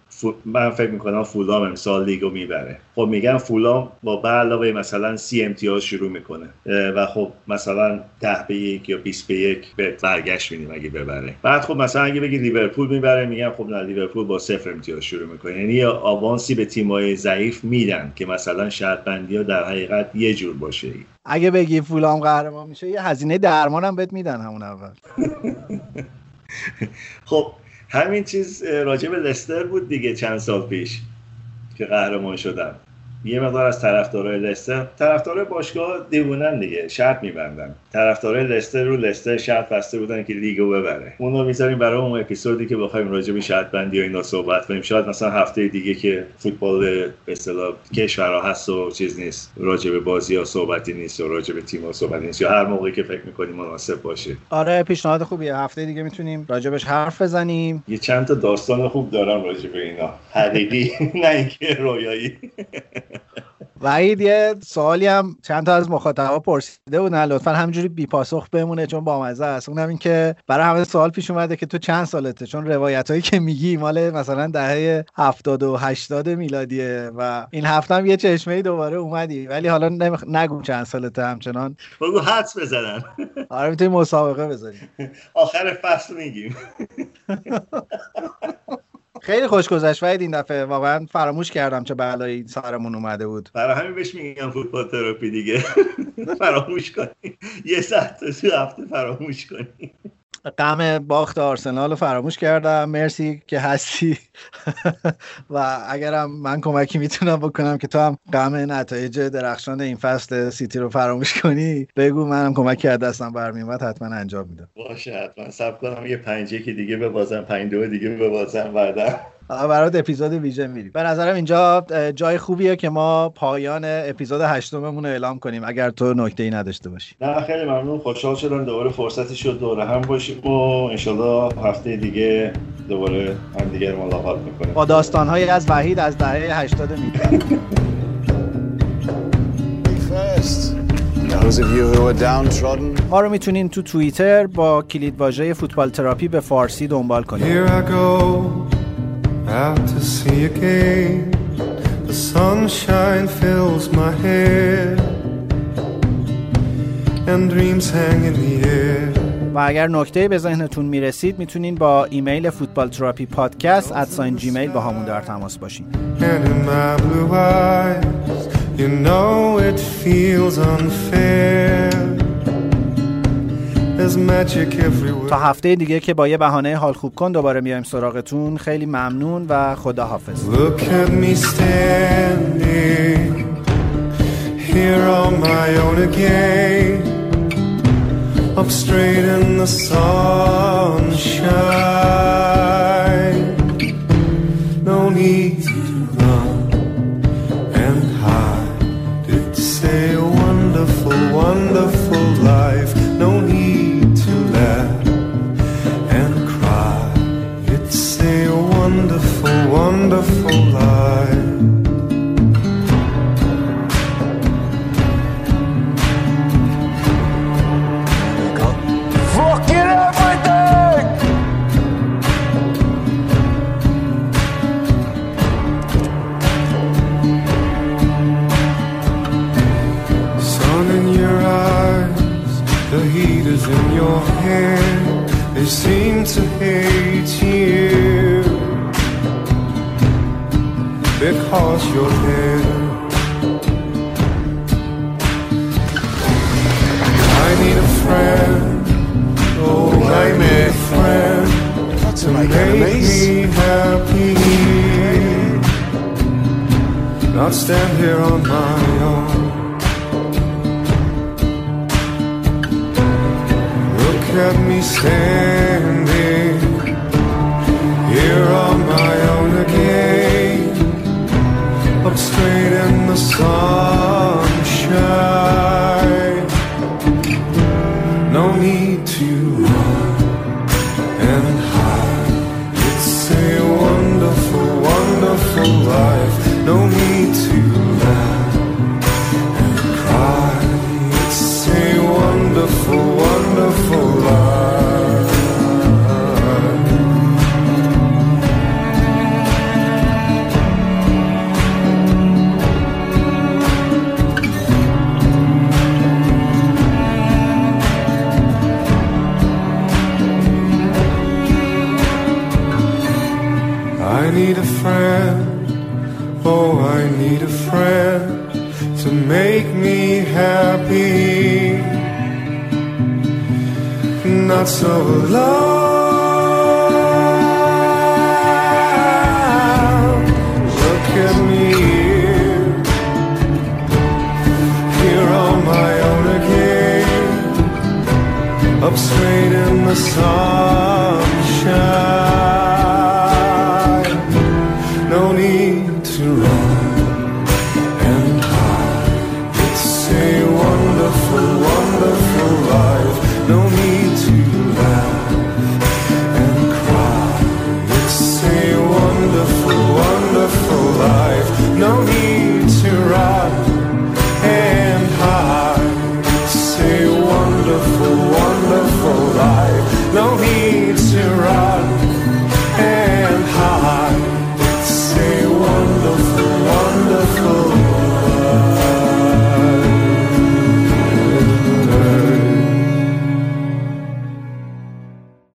من فکر می‌کنم فولام امسال لیگو می‌بره. خب میگم فولام با به علاوه مثلا سی امتیاز شروع می‌کنه. و خب مثلا ده به یک یا 20 به یک به برگشت میدیم اگه ببره. بعد خب مثلا اگه بگی لیورپول می‌بره میگم خب نه لیورپول با صفر امتیاز شروع می‌کنه. یعنی آوانسی به تیمای ضعیف میدن که مثلا شرط بندی ها در حقیقت یه جور باشه. اگه بگی فولام قهرمان میشه یه هزینه درمان هم بهت میدن همون اول. خب همین چیز راجع به لستر بود دیگه چند سال پیش که قهرمان شدن یه مقدار از طرفدارای لستر. طرفدارای باشگاه دیوونن دیگه شرط میبندن. طرفدارای لستر رو لستر شرط بسته بودن که لیگو ببره. اونو می‌ذاریم برای اون اپیزودی که بخوایم راجع به شرط بندی و اینا صحبت کنیم. شاید مثلا هفته دیگه که فوتبال به اصطلاح کشورها هست و چیز نیست. راجع به بازی ها صحبتی نیست و راجع به تیم ها صحبتی نیست. یا هر موقعی که فکر می‌کنیم مناسب باشه. آره پیشنهاد خوبیه. هفته دیگه می‌تونیم راجبش حرف بزنیم. یه چند تا داستان خوب دارم راجع به اینا. حقیقی نه اینکه رویایی. وحید یه سوالی هم چند تا از مخاطبا پرسیده بودن لطفا همینجوری بی پاسخ بمونه چون بامزه است. اونم این که برای همه سوال پیش اومده که تو چند سالته؟ چون روایت هایی که میگی مال مثلا دهه 70 و 80 میلادیه و این هفته هم یه چشمه ای دوباره اومدی. ولی حالا نمیخ... نگو چند سالته همچنان. بگو حدس بزنن آره می‌تونی مسابقه بذاریم آخر فصل میگیم. خیلی خوش گذشت وحید این دفعه. واقعا فراموش کردم چه بلایی سرمون اومده بود. برای همین بهش میگم فوتبال تراپی دیگه. فراموش کنی. یه ساعت تو هفته فراموش کنی. غم باخت آرسنال رو فراموش کردم. مرسی که هستی. و اگرم من کمکی می‌تونم بکنم که تو هم غم نتایج درخشان این فصل سیتی رو فراموش کنی بگو منم کمکی از دستم برمیومد حتما انجام میدم. باشه حتما. سب کنم یه پنج که دیگه ببازم پنج دو دیگه ببازم بعدا. برات اپیزود ویژه میریم. به نظرم اینجا جای خوبیه که ما پایان اپیزود هشتممون رو اعلام کنیم اگر تو نکته ای نداشته باشی. نه خیلی ممنون. خوشحال شدم دوباره فرصتی شد دوره هم باشیم و انشالله هفته دیگه دوباره هم دیگه ملاقات می‌کنیم. با داستانهایی از وحید از دهه 80 میگیم Those of you who are downtrodden, ما رو می‌تونین تو توییتر با کلید واژه فوتبال تراپی به فارسی دنبال کنید. Out to sea again. The sunshine fills my head, and dreams hang in the air. و اگر نکته به ذهنتون می‌رسید می‌تونین با ایمیل فوتبال تراپی پادکست ادساین جیمیل با همون در تماس باشین And in my blue eyes, you know it feels unfair. تا هفته دیگه که با یه بهانه حال خوب کن دوباره میایم سراغتون. خیلی ممنون و خدا حافظ straight in the sunshine. Because you're. I need a friend. Oh, I need a friend to make make enemies. me happy. Not stand here on my own. Look at me standing here on fade in the sun.